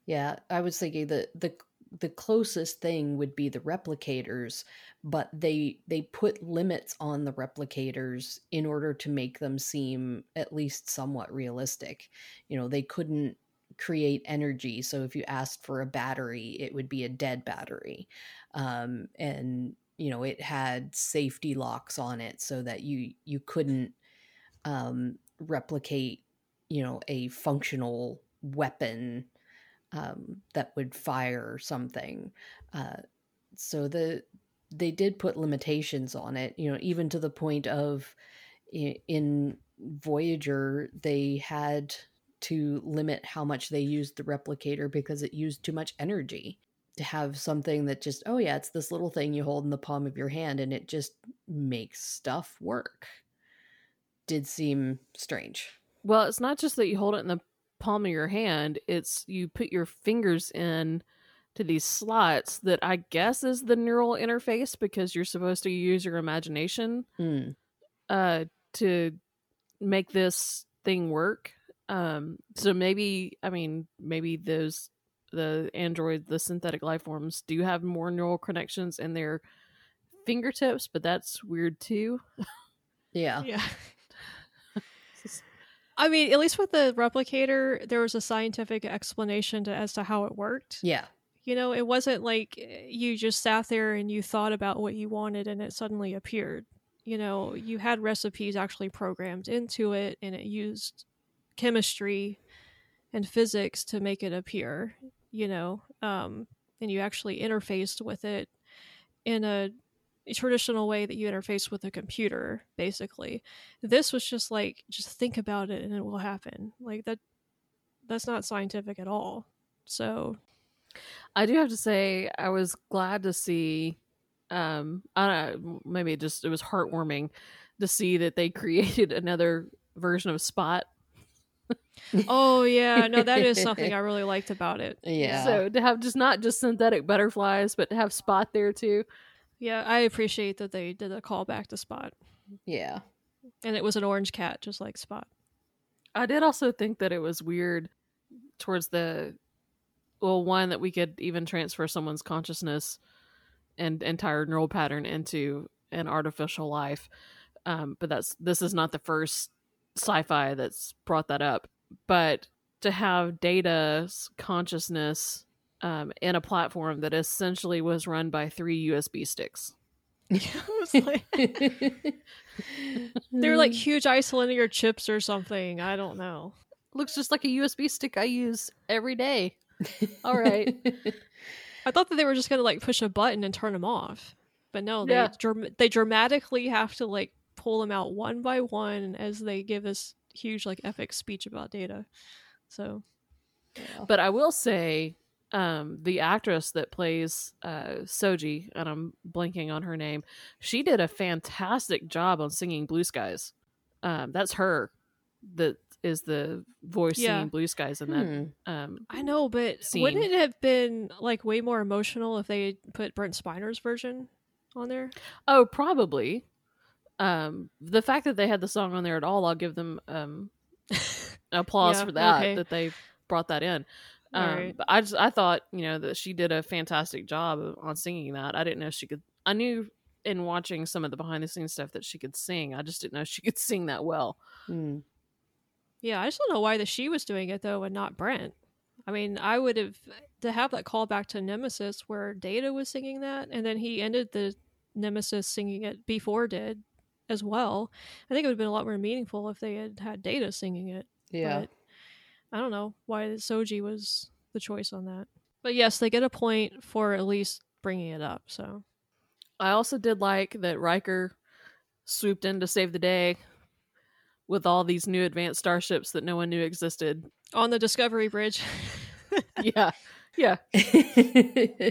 D: Yeah, I was thinking that the the closest thing would be the replicators, but they they put limits on the replicators in order to make them seem at least somewhat realistic. You know, they couldn't create energy, so if you asked for a battery, it would be a dead battery. Um and you know, it had safety locks on it so that you you couldn't um replicate, you know, a functional weapon um, that would fire something. Uh, so the they did put limitations on it, you know, even to the point of in Voyager they had to limit how much they used the replicator because it used too much energy to have something that just oh yeah it's this little thing you hold in the palm of your hand and it just makes stuff work did seem strange
C: Well, it's not just that you hold it in the palm of your hand, it's you put your fingers in to these slots that I guess is the neural interface because you're supposed to use your imagination
D: Hmm.
C: uh to make this thing work. Um so maybe I mean maybe those the android the synthetic life forms do have more neural connections in their fingertips, but that's weird too.
D: yeah
B: Yeah. I mean, at least with the replicator, there was a scientific explanation to, as to how it worked.
D: yeah
B: You know, it wasn't like eh, you just sat there and you thought about what you wanted and it suddenly appeared. You know, you had recipes actually programmed into it and it used chemistry and physics to make it appear, you know. Um and you actually interfaced with it in a, a traditional way that you interface with a computer basically this was just like just think about it and it will happen like that that's not scientific at all so
C: I do have to say, I was glad to see. Um, I don't know, maybe it just it was heartwarming to see that they created another version of Spot.
B: Oh yeah no that is something i really liked about it
D: yeah.
C: So to have just not just synthetic butterflies, but to have Spot there too.
B: yeah i appreciate that they did a callback to spot
D: yeah.
B: and it was an orange cat just like spot
C: I did also think that it was weird towards the well, one that we could even transfer someone's consciousness and entire neural pattern into an artificial life. Um, but that's this is not the first sci-fi that's brought that up. But to have Data's consciousness um, in a platform that essentially was run by three USB sticks.
B: like they were like huge isolinear chips or something i don't know
C: Looks just like a USB stick I use every day. All right.
B: I thought that they were just gonna like push a button and turn them off, but no, they
C: Yeah.
B: dram- they dramatically have to like pull them out one by one as they give this huge like epic speech about data. So
C: But I will say, um, the actress that plays uh, Soji, and I'm blanking on her name, she did a fantastic job on singing Blue Skies. Um, that's her that is the voice
B: Yeah.
C: singing Blue Skies in that.
D: Hmm.
C: Um,
B: I know, but
C: Scene.
B: wouldn't it have been like way more emotional if they put Brent Spiner's version on there?
C: oh, probably. Um, the fact that they had the song on there at all, I'll give them um, applause
B: Yeah,
C: for that.
B: okay.
C: That they brought that in. Um,
B: Alright.
C: But I just I thought you know that she did a fantastic job on singing that. I didn't know she could. I knew in watching some of the behind the scenes stuff that she could sing. I just didn't know she could sing that well.
D: Hmm.
B: Yeah, I just don't know why the she was doing it though and not Brent. I mean, I would have to have that call back to Nemesis where Data was singing that, and then he ended the Nemesis singing it before did as well. I think it would have been a lot more meaningful if they had had Data singing it.
D: Yeah.
B: But I don't know why Soji was the choice on that. But yes, they get a point for at least bringing it up. So
C: I also did like that Riker swooped in to save the day with all these new advanced starships that no one knew existed.
B: on the Discovery Bridge.
C: yeah, yeah.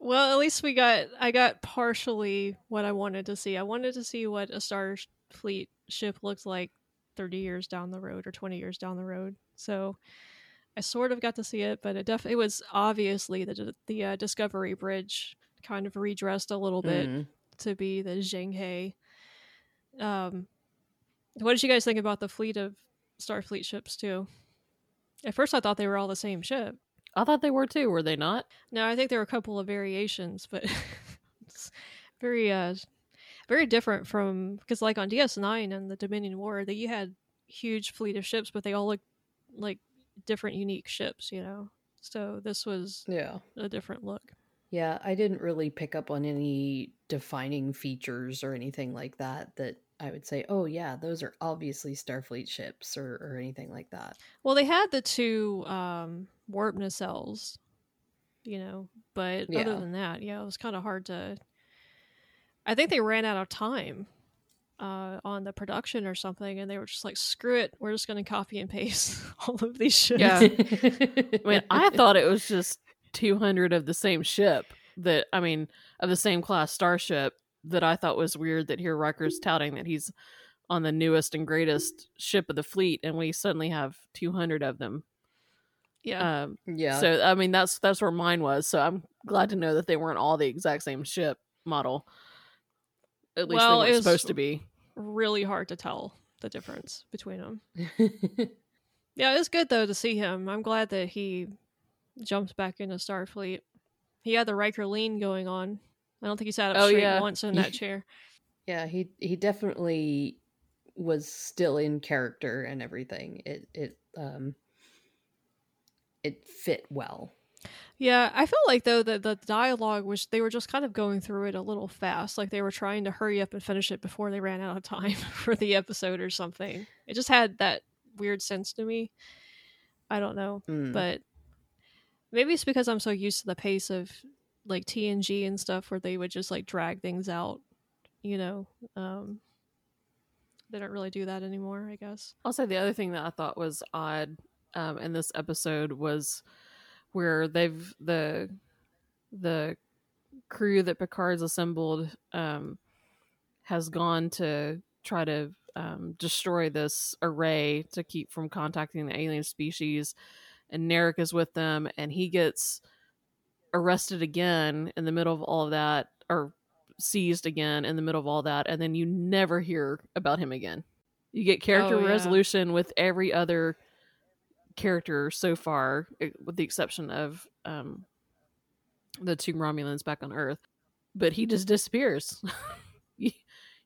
B: Well, at least we got I got partially what I wanted to see. I wanted to see what a Star Fleet ship looked like 30 years down the road or 20 years down the road. So I sort of got to see it, but it definitely was obviously the the uh, Discovery Bridge kind of redressed a little bit
D: Mm.
B: to be the Zhenghe. Um, what did you guys think about the fleet of Starfleet ships too? At first, I thought they were all the same ship.
C: I thought they were too. Were they not?
B: No, I think there were a couple of variations, but it's very uh very different from because like on DS9 and the Dominion War, that you had huge fleet of ships, but they all looked like different unique ships, you know. So this was
D: Yeah.
B: a different look.
D: Yeah, I didn't really pick up on any defining features or anything like that that I would say, oh, yeah, those are obviously Starfleet ships or, or anything like that.
B: Well, they had the two um warp nacelles, you know, but other than that, yeah, it was kind of hard to I think they ran out of time uh, on the production or something, and they were just like, "Screw it, we're just going to copy and paste all of these ships."
C: Yeah. I mean, I thought it was just 200 of the same ship that, I mean, of the same class starship that I thought was weird that here Riker's touting that he's on the newest and greatest ship of the fleet, and we suddenly have 200 of them.
B: yeah.
C: Um,
D: yeah.
C: So, I mean, that's that's where mine was. So I'm glad to know that they weren't all the exact same ship model. At least
B: Well,
C: they
B: it
C: were
B: was-
C: supposed to be.
B: really hard to tell the difference between them. Yeah, it's good though to see him. I'm glad that he jumps back into Starfleet. He had the Riker lean going on. I don't think he sat up
C: Oh,
B: straight
C: yeah.
B: once in that chair.
D: yeah, he he definitely was still in character and everything. It it um it fit well.
B: Yeah, I felt like though that the dialogue was they were just kind of going through it a little fast, like they were trying to hurry up and finish it before they ran out of time for the episode or something. It just had that weird sense to me. I don't know,
D: Mm.
B: but maybe it's because I'm so used to the pace of like TNG and stuff where they would just like drag things out, you know. Um they don't really do that anymore, I guess.
C: Also, the other thing that I thought was odd um, in this episode was where they've the the crew that Picard's assembled um, has gone to try to um, destroy this array to keep from contacting the alien species, and Narek is with them, and he gets arrested again in the middle of all of that, or seized again in the middle of all that, and then you never hear about him again. You get character
B: Oh, yeah.
C: resolution with every other character so far, eh, with the exception of um, the two Romulans back on Earth. But he just disappears. you,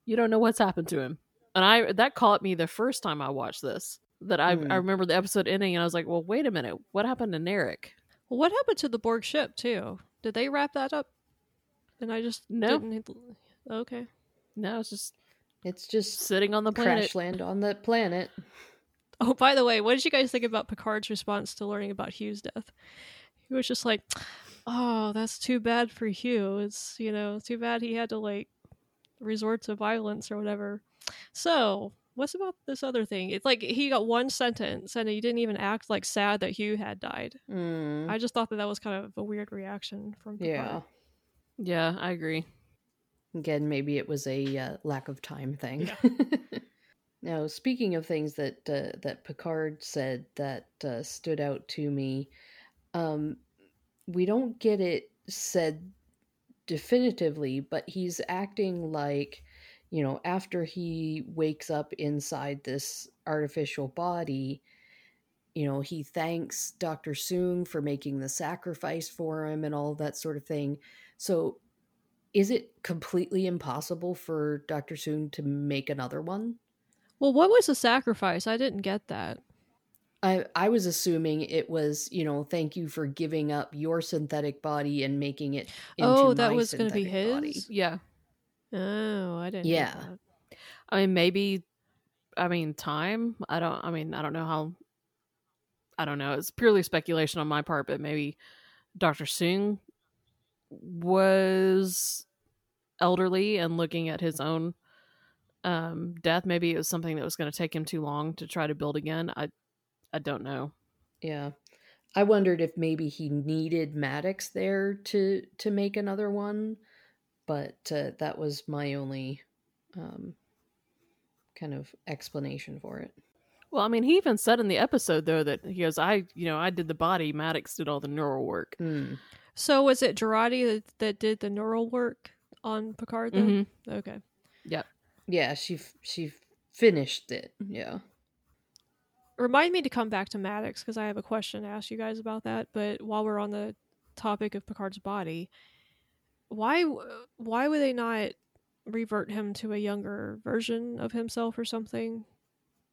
C: you don't know what's happened to him. And I that caught me the first time I watched this. That I,
D: Hmm.
C: I remember the episode ending and I was like, well, wait a minute. What happened to Narek?
B: Well, what happened to the Borg ship too? Did they wrap that up? And I just
C: No.
B: didn't. Okay.
C: No, it's just
D: It's just
C: sitting on the planet.
D: crash land on the planet.
B: Oh, by the way, what did you guys think about Picard's response to learning about Hugh's death? He was just like, "Oh, that's too bad for Hugh. It's you know too bad he had to like resort to violence or whatever." So, what's about this other thing? It's like he got one sentence and he didn't even act like sad that Hugh had died.
D: Mm,
B: I just thought that that was kind of a weird reaction from Picard.
D: yeah.
C: Yeah, I agree.
D: Again, maybe it was a uh, lack of time thing. now, speaking of things that uh, that Picard said that uh, stood out to me, um, we don't get it said definitively, but he's acting like, you know, after he wakes up inside this artificial body, you know, he thanks Dr. Soong for making the sacrifice for him and all that sort of thing. So, is it completely impossible for Dr. Soong to make another one?
B: Well, what was the sacrifice? I didn't get that.
D: I I was assuming it was, you know, thank you for giving up your synthetic body and making it into
B: oh, that was going to be
D: synthetic body.
B: his.
C: Yeah.
B: Oh, I didn't.
D: Yeah.
C: I mean, maybe. I mean, time. I don't. I mean, I don't know how. I don't know. It's purely speculation on my part, but maybe Doctor Singh was elderly and looking at his own um, death. Maybe it was something that was going to take him too long to try to build again. I, I don't know.
D: Yeah. I wondered if maybe he needed Maddox there to to make another one, but uh, that was my only um, kind of explanation for it.
C: Well, I mean, he even said in the episode though that he goes, "I, you know, I did the body. Maddox did all the neural work."
D: Hmm.
B: So was it Jurati that, that did the neural work on Picard? Then?
C: Mhm.
B: Okay.
D: Yeah, she f- she finished it. Yeah.
B: Remind me to come back to Maddox because I have a question to ask you guys about that. But while we're on the topic of Picard's body, why why would they not revert him to a younger version of himself or something,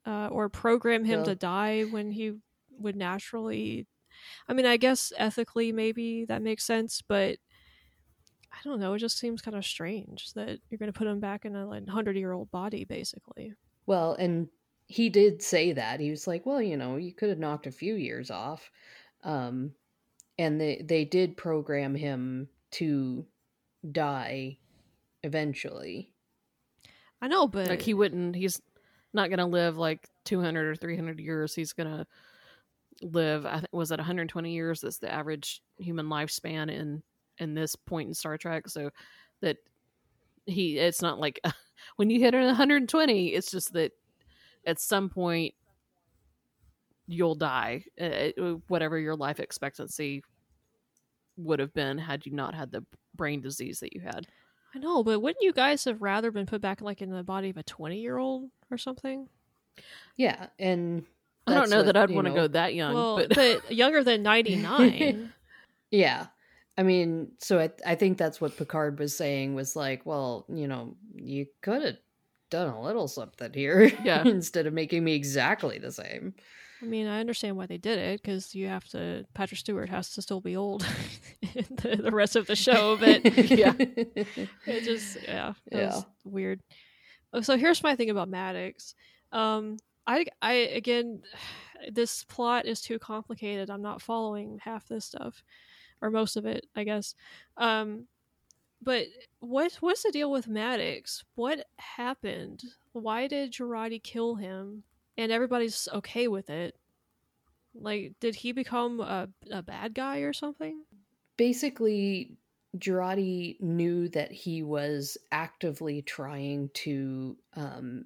B: uh, or program him to die when he would naturally? I mean, I guess ethically maybe that makes sense, but I don't know. It just seems kind of strange that you're going to put him back in a like, hundred year old body, basically.
D: Well, and he did say that. He was like, "Well, you know, you could have knocked a few years off." Um and they they did program him to die eventually.
B: I know, but
C: like he wouldn't he's not gonna live like 200 or 300 years he's gonna live i think was it 120 years that's the average human lifespan in in this point in star trek so that he it's not like when you hit 120 it's just that at some point you'll die uh, whatever your life expectancy would have been had you not had the brain disease that you had
B: I know, but wouldn't you guys have rather been put back like in the body of a twenty year old or something?
D: Yeah, and
C: i don't know
D: what,
C: that i'd want to go that young
B: well,
C: but
B: but younger than ninety nine.
D: Yeah. I mean, so I, I think that's what Picard was saying was like, well, you know, you could have done a little something here
C: Yeah.
D: instead of making me exactly the same.
B: I mean, I understand why they did it because you have to. Patrick Stewart has to still be old in the, the rest of the show, but
C: Yeah.
B: it just yeah,
D: Yeah.
B: weird. Oh, So here's my thing about Maddox. Um, I I again, this plot is too complicated. I'm not following half this stuff or most of it, I guess. Um, but what what's the deal with Maddox? What happened? Why did Jurati kill him? And everybody's okay with it. Like, did he become a, a bad guy or something?
D: Basically, Jurati knew that he was actively trying to um,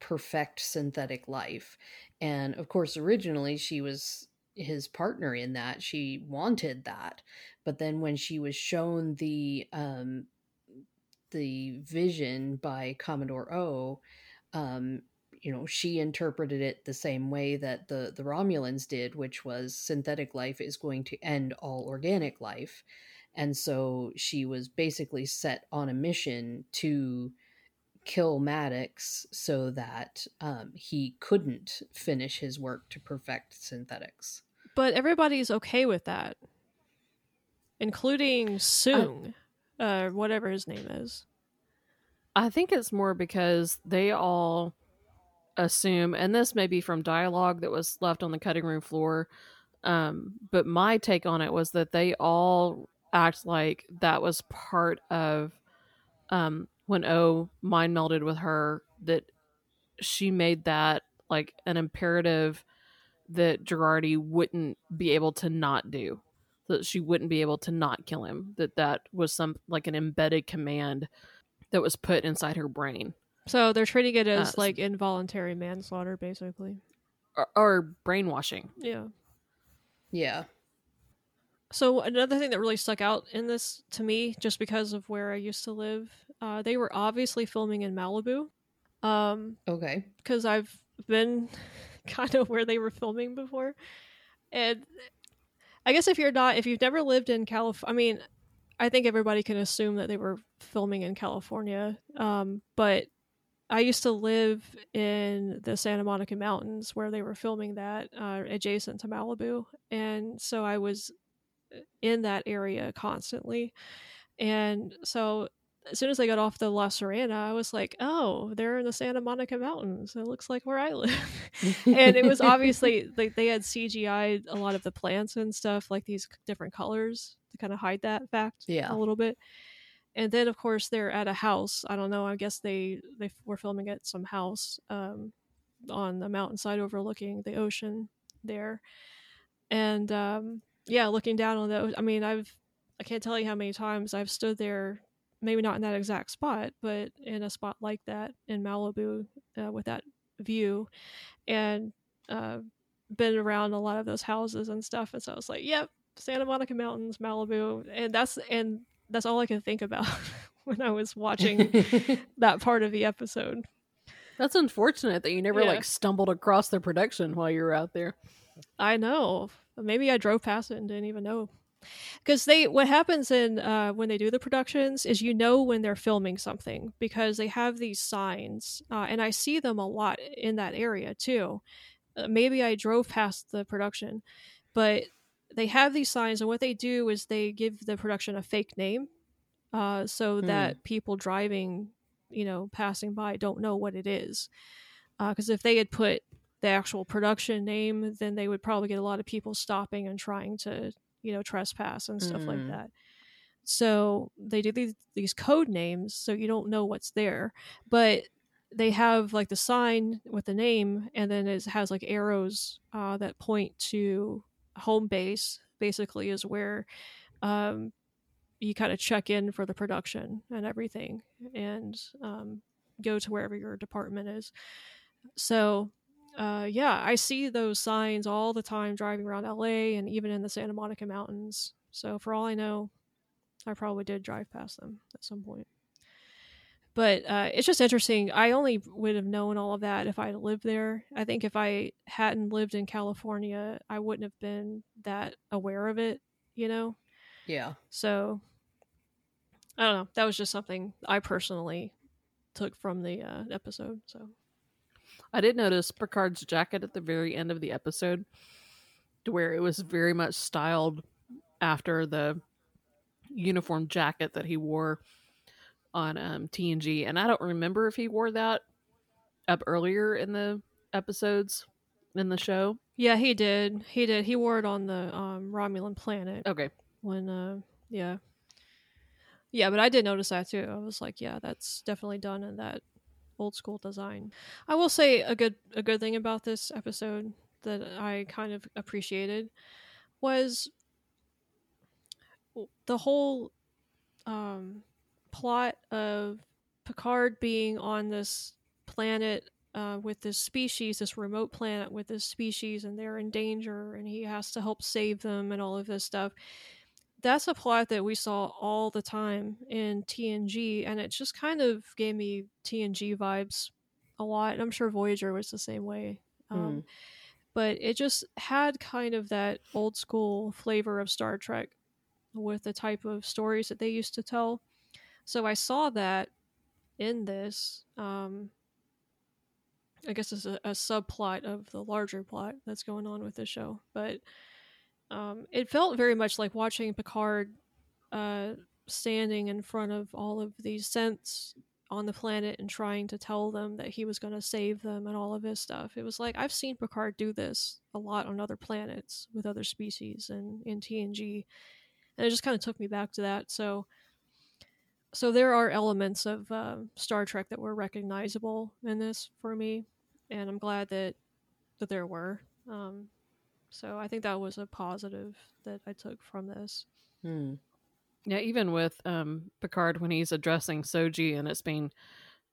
D: perfect synthetic life. And of course, originally she was his partner in that. She wanted that. But then when she was shown the um, the vision by Commodore O, um, you know, she interpreted it the same way that the the Romulans did, which was synthetic life is going to end all organic life. And so she was basically set on a mission to kill Maddox so that um, he couldn't finish his work to perfect synthetics.
B: But everybody's okay with that, including Soong, uh, uh, whatever his name is.
C: I think it's more because they all assume, and this may be from dialogue that was left on the cutting room floor, um, but my take on it was that they all act like that was part of um, when O mind melded with her that she made that like an imperative that Jurati wouldn't be able to not do that she wouldn't be able to not kill him that that was some like an embedded command that was put inside her brain
B: So they're treating it as
C: Uh,
B: like involuntary manslaughter, basically.
C: or, or brainwashing
B: Yeah.
D: Yeah.
B: So another thing that really stuck out in this to me, just because of where I used to live, uh, they were obviously filming in Malibu, um,
D: Okay.
B: because I've been kind of where they were filming before, and I guess if you're not, if you've never lived in California, I mean, I think everybody can assume that they were filming in California, um, but I used to live in the Santa Monica Mountains where they were filming that, uh, adjacent to Malibu, and so I was in that area constantly. And so as soon as I got off the La Sirena, I was like, oh, they're in the Santa Monica Mountains. It looks like where I live. and it was obviously like they had CGI a lot of the plants and stuff, like these different colors to kind of hide that fact
D: Yeah.
B: a little bit. And then of course they're at a house. I don't know. I guess they they were filming at some house um, on the mountainside overlooking the ocean there. And um, yeah, looking down on those. I mean, I've I can't tell you how many times I've stood there, maybe not in that exact spot, but in a spot like that in Malibu uh, with that view, and uh, been around a lot of those houses and stuff. And so I was like, yep, Santa Monica Mountains, Malibu, and that's and that's all I could think about when I was watching that part of the episode.
C: that's unfortunate that you never
B: Yeah.
C: like stumbled across the production while you were out there
B: I know. Maybe I drove past it and didn't even know. Because they, what happens in uh, when they do the productions is you know when they're filming something because they have these signs, uh, and I see them a lot in that area too. Uh, maybe I drove past the production, but they have these signs, and what they do is they give the production a fake name, uh, so
D: Hmm.
B: that people driving, you know, passing by don't know what it is. Because if they had put the actual production name, then they would probably get a lot of people stopping and trying to, you know, trespass and stuff like
D: Mm.
B: that. So they do these these code names so you don't know what's there, but they have like the sign with the name, and then it has like arrows uh, that point to home base. Basically, is where um, you kind of check in for the production and everything, and um, go to wherever your department is. So uh, yeah, I see those signs all the time driving around LA and even in the Santa Monica Mountains. So for all I know, I probably did drive past them at some point. But uh, it's just interesting. I only would have known all of that if I lived there. I think if I hadn't lived in California, I wouldn't have been that aware of it, you know?
D: yeah.
B: So I don't know. That was just something I personally took from the uh, episode. So
C: I did notice Picard's jacket at the very end of the episode, to where it was very much styled after the uniform jacket that he wore on um, TNG, and I don't remember if he wore that up earlier in the episodes. in the show?
B: Yeah, he did. He did. He wore it on the um, Romulan planet
C: Okay.
B: when, uh, yeah, yeah. But I did notice that too. I was like, yeah, that's definitely done in that old school design. I will say a good a good thing about this episode that I kind of appreciated was the whole um, plot of Picard being on this planet uh, with this species, this remote planet with this species, and they're in danger, and he has to help save them, and all of this stuff. That's a plot that we saw all the time in TNG, and it just kind of gave me TNG vibes a lot. And I'm sure Voyager was the same way. Um, But it just had kind of that old school flavor of Star Trek with the type of stories that they used to tell. So I saw that in this. Um, I guess it's a, a subplot of the larger plot that's going on with the show, but um, it felt very much like watching Picard uh, standing in front of all of these synths on the planet and trying to tell them that he was going to save them and all of his stuff. It was like I've seen Picard do this a lot on other planets with other species and in TNG, and it just kind of took me back to that. So, so there are elements of uh, Star Trek that were recognizable in this for me, and I'm glad that that there were. Um, so I think that was a positive that I took from this.
D: Hmm.
C: Yeah, even with um, Picard when he's addressing Soji and it's being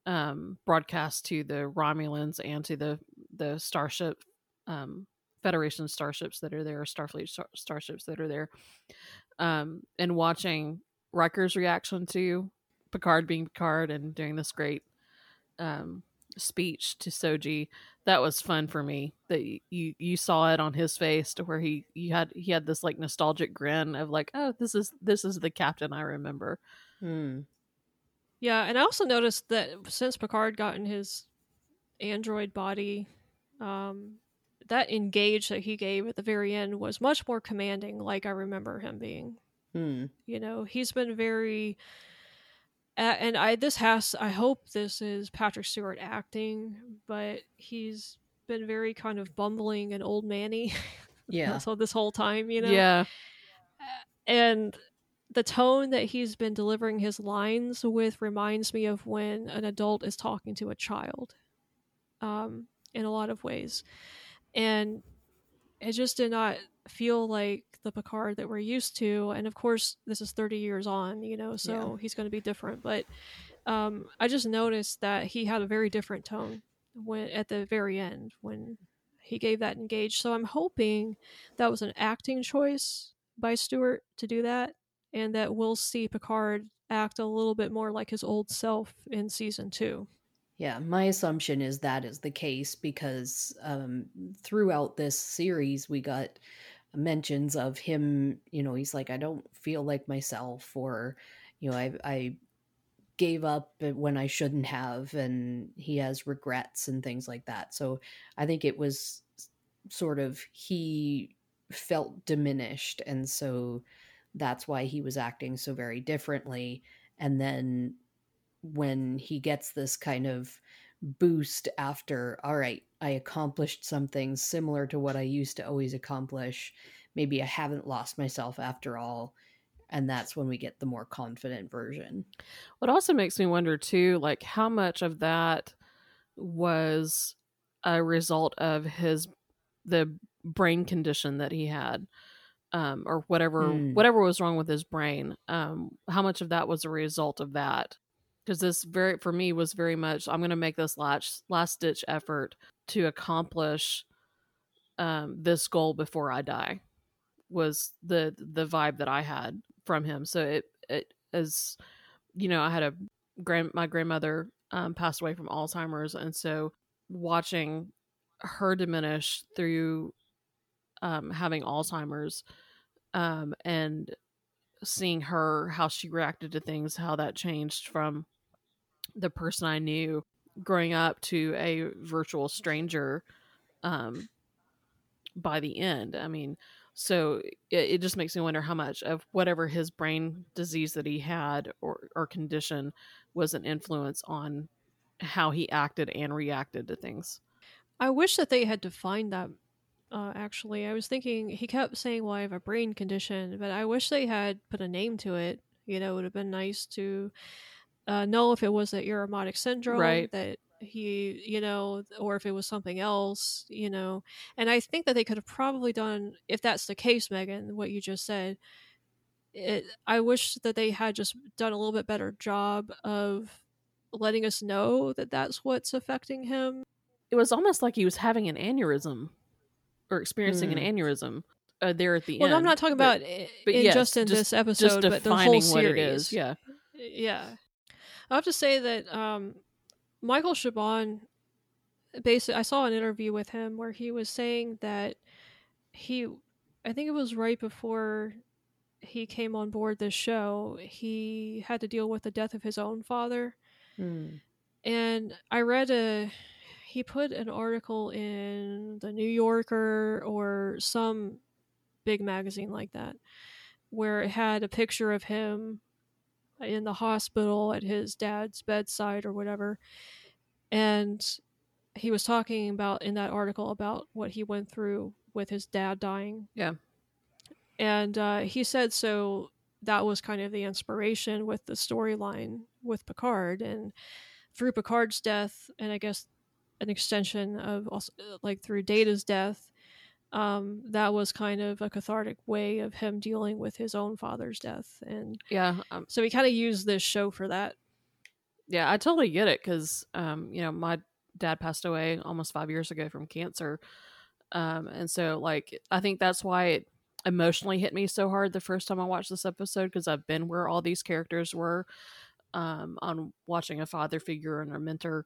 C: um, broadcast to the Romulans and to the the starship um, Federation starships that are there, Starfleet star- starships that are there, um, and watching Riker's reaction to Picard being Picard and doing this great um, speech to Soji, that was fun for me. That you you saw it on his face to where he you had he had this like nostalgic grin of like, oh, this is this is the captain I remember.
D: Hmm.
B: Yeah, and I also noticed that since Picard got in his android body, um, that engage that he gave at the very end was much more commanding, like I remember him being.
D: Hmm.
B: You know, he's been very, and I this has I hope this is Patrick Stewart acting, but he's been very kind of bumbling and old manny.
D: Yeah.
B: so this whole time, you know,
C: Yeah,
B: and the tone that he's been delivering his lines with reminds me of when an adult is talking to a child um, in a lot of ways and it just did not feel like the picard that we're used to and of course this is 30 years on you know so he's going to be different but um, i just noticed that he had a very different tone when at the very end when he gave that engage so i'm hoping that was an acting choice by Stewart to do that, and that we'll see Picard act a little bit more like his old self in season two.
D: Yeah, my assumption is that is the case because um, throughout this series we got mentions of him. You know, he's like, I don't feel like myself, or you know, I I gave up eh, when I shouldn't have, and he has regrets and things like that. So I think it was sort of he felt diminished, and so that's why he was acting so very differently. And then when he gets this kind of boost after, all right, I accomplished something similar to what I used to always accomplish. Maybe I haven't lost myself after all. And that's when we get the more confident version.
C: What also makes me wonder too, like how much of that was a result of his the brain condition that he had, um, or whatever
D: Hmm.
C: whatever was wrong with his brain. Um, how much of that was a result of that? Because this very for me was very much I'm going to make this last last ditch effort to accomplish um, this goal before I die. Was the the vibe that I had from him. So it it is, you know, I had a grand my grandmother um, passed away from Alzheimer's, and so watching her diminish through um, having Alzheimer's um, and seeing her how she reacted to things, how that changed from the person I knew growing up to a virtual stranger um, by the end. I mean, so it, it just makes me wonder how much of whatever his brain disease that he had or, or condition was an influence on how he acted and reacted to things.
B: I wish that they had defined that. Uh, actually, I was thinking he kept saying, "Well, I have a brain condition," but I wish they had put a name to it. You know, it would have been nice to uh, know if it was that Irumodic syndrome,
C: Right.
B: that he, you know, or if it was something else, you know. And I think that they could have probably done, if that's the case, Megan, what you just said. It, I wish that they had just done a little bit better job of letting us know that that's what's affecting him.
C: It was almost like he was having an aneurysm or experiencing
D: Hmm.
C: an aneurysm uh, there at the
B: Well,
C: end.
B: Well, I'm not talking
C: but-
B: about
C: but
B: in
C: yes,
B: just in
C: just-
B: this episode, but the whole series.
C: what it is. Yeah.
B: yeah. I have to say that um, Michael Chabon, basically, I saw an interview with him where he was saying that he, I think it was right before he came on board this show, he had to deal with the death of his own father.
D: Hmm.
B: And I read a, he put an article in the New Yorker or some big magazine like that, where it had a picture of him in the hospital at his dad's bedside or whatever. And he was talking about in that article about what he went through with his dad dying.
C: Yeah.
B: And uh, he said so that was kind of the inspiration with the storyline with Picard. And through Picard's death, and I guess an extension of also like through Data's death, um, that was kind of a cathartic way of him dealing with his own father's death. And
C: Yeah. Um,
B: so he kind of used this show for that.
C: yeah, I totally get it because, um, you know, my dad passed away almost five years ago from cancer. Um, and so, like, I think that's why it emotionally hit me so hard the first time I watched this episode because I've been where all these characters were um, on watching a father figure and a mentor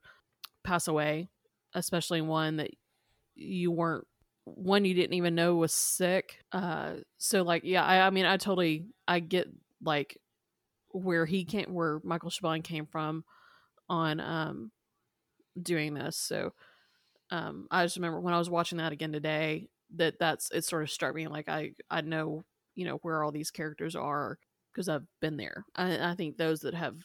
C: pass away, especially one that you weren't one you didn't even know was sick. Uh, so like, yeah, I, I mean, I totally, I get like where he came, where Michael Chabon came from on um doing this. So um, I just remember when I was watching that again today that that's it sort of struck me like I I know you know where all these characters are because I've been there. I, I think those that have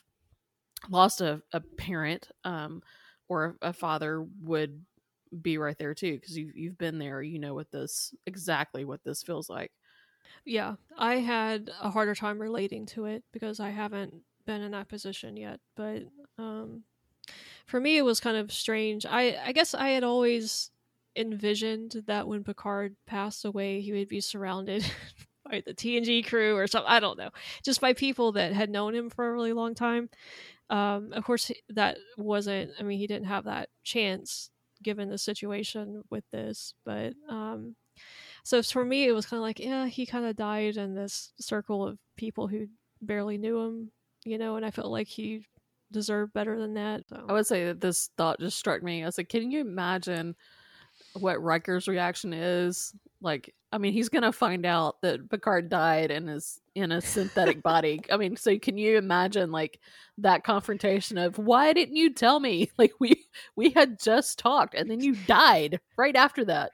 C: lost a, a parent um or a, a father would be right there too because you've you've been there. You know what this exactly what this feels like.
B: Yeah, I had a harder time relating to it because I haven't been in that position yet. But um, for me, it was kind of strange. I I guess I had always envisioned that when Picard passed away, he would be surrounded by the TNG crew or something. I don't know, just by people that had known him for a really long time. Um, of course, that wasn't. I mean, he didn't have that chance given the situation with this, but um, so for me it was kind of like yeah he kind of died in this circle of people who barely knew him you know and i felt like he deserved better than that so.
C: I would say that this thought just struck me. I was like, can you imagine what Riker's reaction is? Like, I mean, he's gonna find out that Picard died and is in a synthetic body. I mean, so can you imagine like that confrontation of why didn't you tell me? Like we we had just talked and then you died right after that.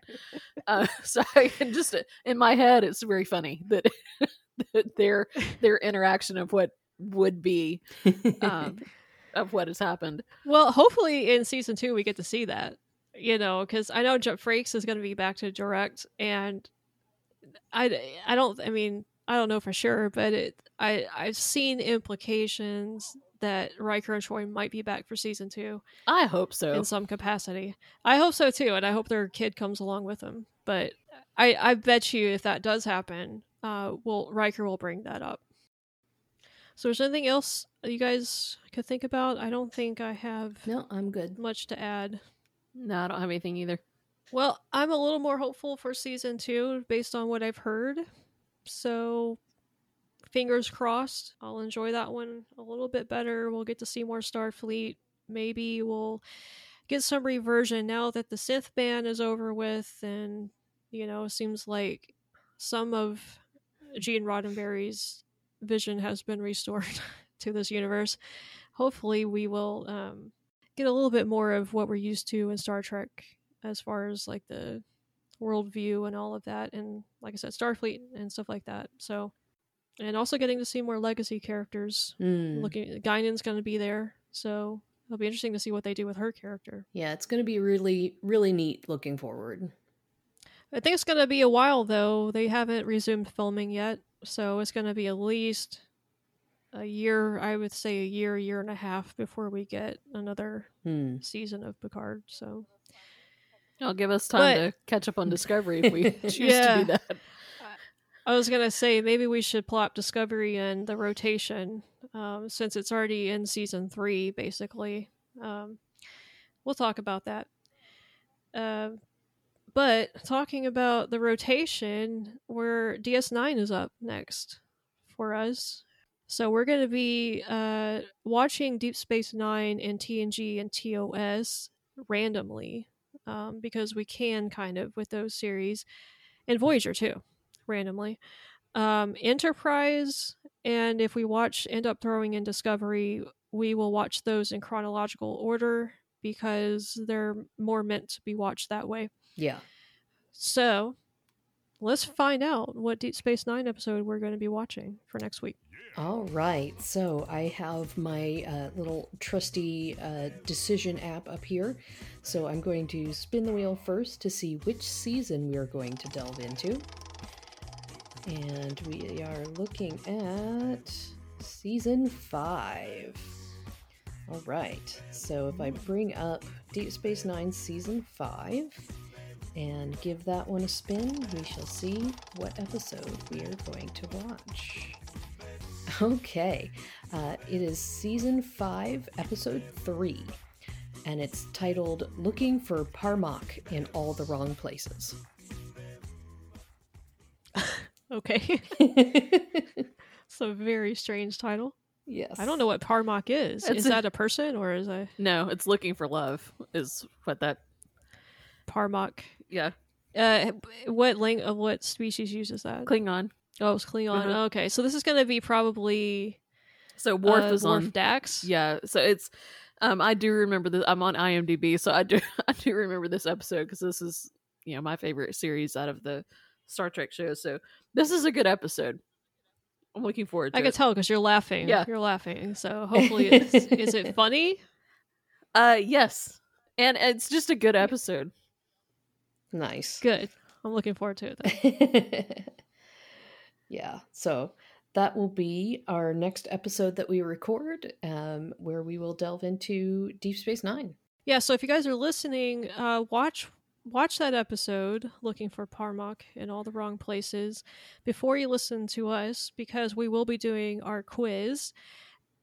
C: Uh, so I can just in my head, it's very funny that, that their their interaction of what would be um, of what has happened.
B: well hopefully in season two we get to see that you know because i know Jeff frakes is going to be back to direct and i i don't i mean i don't know for sure but it i i've seen implications that Riker and Troi might be back for season two.
C: I hope so.
B: in some capacity. I hope so too, and I hope their kid comes along with them. But I, I bet you if that does happen, uh, will Riker will bring that up. So, is there anything else you guys could think about? I don't think I have
D: no, I'm good.
B: much to add.
C: No, I don't have anything either.
B: Well, I'm a little more hopeful for season two based on what I've heard. So, fingers crossed. I'll enjoy that one a little bit better. We'll get to see more Starfleet. Maybe we'll get some reversion now that the Sith ban is over with, and you know, seems like some of Gene Roddenberry's vision has been restored to this universe. Hopefully, we will um, get a little bit more of what we're used to in Star Trek as far as like the worldview and all of that, and like I said, Starfleet and stuff like that. So, and also getting to see more legacy characters.
D: Mm.
B: Looking, Guinan's going to be there, so it'll be interesting to see what they do with her character.
D: Yeah, it's going to be really, really neat looking forward.
B: I think it's going to be a while though. They haven't resumed filming yet, so it's going to be at least a year. I would say a year, year and a half before we get another
D: Hmm.
B: season of Picard. So
C: It'll give us time
B: But-
C: to catch up on Discovery if we choose to do that.
B: I was gonna say maybe we should plop Discovery in the rotation, um, since it's already in season three, basically. Um, we'll talk about that. Um, but talking about the rotation, where DS9 is up next for us. So we're going to be uh, watching Deep Space Nine and TNG and TOS randomly um, because we can kind of with those series, and Voyager too randomly. Um, Enterprise, and if we watch, end up throwing in Discovery, we will watch those in chronological order because they're more meant to be watched that way.
D: Yeah.
B: So let's find out what Deep Space Nine episode we're going to be watching for next week.
D: All right. So I have my uh, little trusty uh, decision app up here. So I'm going to spin the wheel first to see which season we are going to delve into. And we are looking at season five. All right. So if I bring up Deep Space Nine season five and give that one a spin, we shall see what episode we are going to watch. Okay, uh, it is season five, episode three, and it's titled "Looking for par'Mach in All the Wrong Places."
B: Okay. it's a very strange title.
D: yes,
B: I don't know what par'Mach is.
C: It's
B: is
C: a-
B: that a person or is a
C: No, it's looking for love is what that.
B: Parmak?
C: Yeah,
B: Uh, what lang- uh, what species uses that?
C: Klingon.
B: Oh, it's Klingon.
C: Uh-huh.
B: Okay, so this is going to be probably
C: So Worf
B: uh,
C: is
B: Worf
C: on.
B: Dax.
C: Yeah, so it's. Um, I do remember this. I'm on IMDb, so I do. I do remember this episode because this is, you know, my favorite series out of the Star Trek shows. So this is a good episode. I'm looking forward to
B: I
C: it.
B: could tell because you're laughing.
C: Yeah.
B: you're laughing. So hopefully, it's, is it funny?
C: Uh, yes, and it's just a good episode.
D: nice.
B: Good. I'm looking forward to it.
D: Yeah, so that will be our next episode that we record, um, where we will delve into Deep Space Nine.
B: Yeah. So if you guys are listening, uh, watch watch that episode looking for par'Mach in all the wrong places before you listen to us because we will be doing our quiz.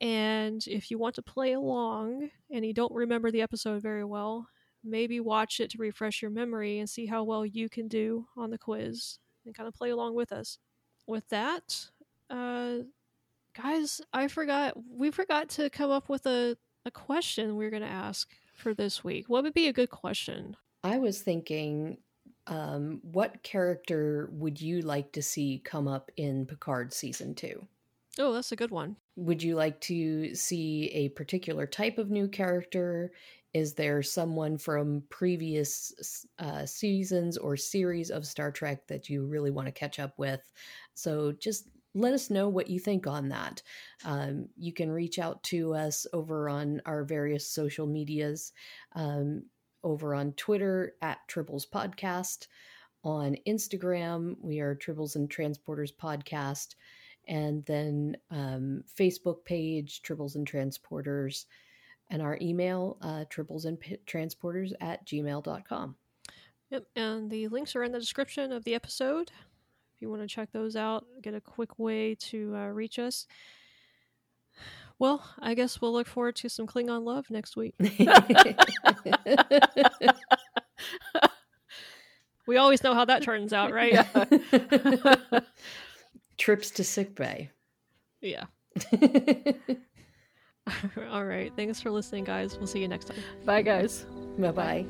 B: And if you want to play along and you don't remember the episode very well, maybe watch it to refresh your memory and see how well you can do on the quiz and kind of play along with us. With that, uh, guys, I forgot we forgot to come up with a, a question we are going to ask for this week. What would be a good question?
D: I was thinking, um, what character would you like to see come up in Picard season two?
B: Oh, that's a good one.
D: Would you like to see a particular type of new character? Is there someone from previous uh, seasons or series of Star Trek that you really want to catch up with? So just let us know what you think on that. Um, you can reach out to us over on our various social medias, um, over on Twitter at Tribbles Podcast. On Instagram, we are Tribbles and Transporters Podcast and then um, Facebook page, Tribbles and Transporters, and our email, uh, tribbles and transporters at gmail.com.
B: Yep, and the links are in the description of the episode. You want to check those out, get a quick way to uh, reach us. Well, I guess we'll look forward to some Klingon love next week. We always know how that turns out, right?
C: Yeah.
D: Trips to sick bay.
B: yeah. All right. Thanks for listening, guys. We'll see you next time.
C: Bye, guys.
D: bye bye.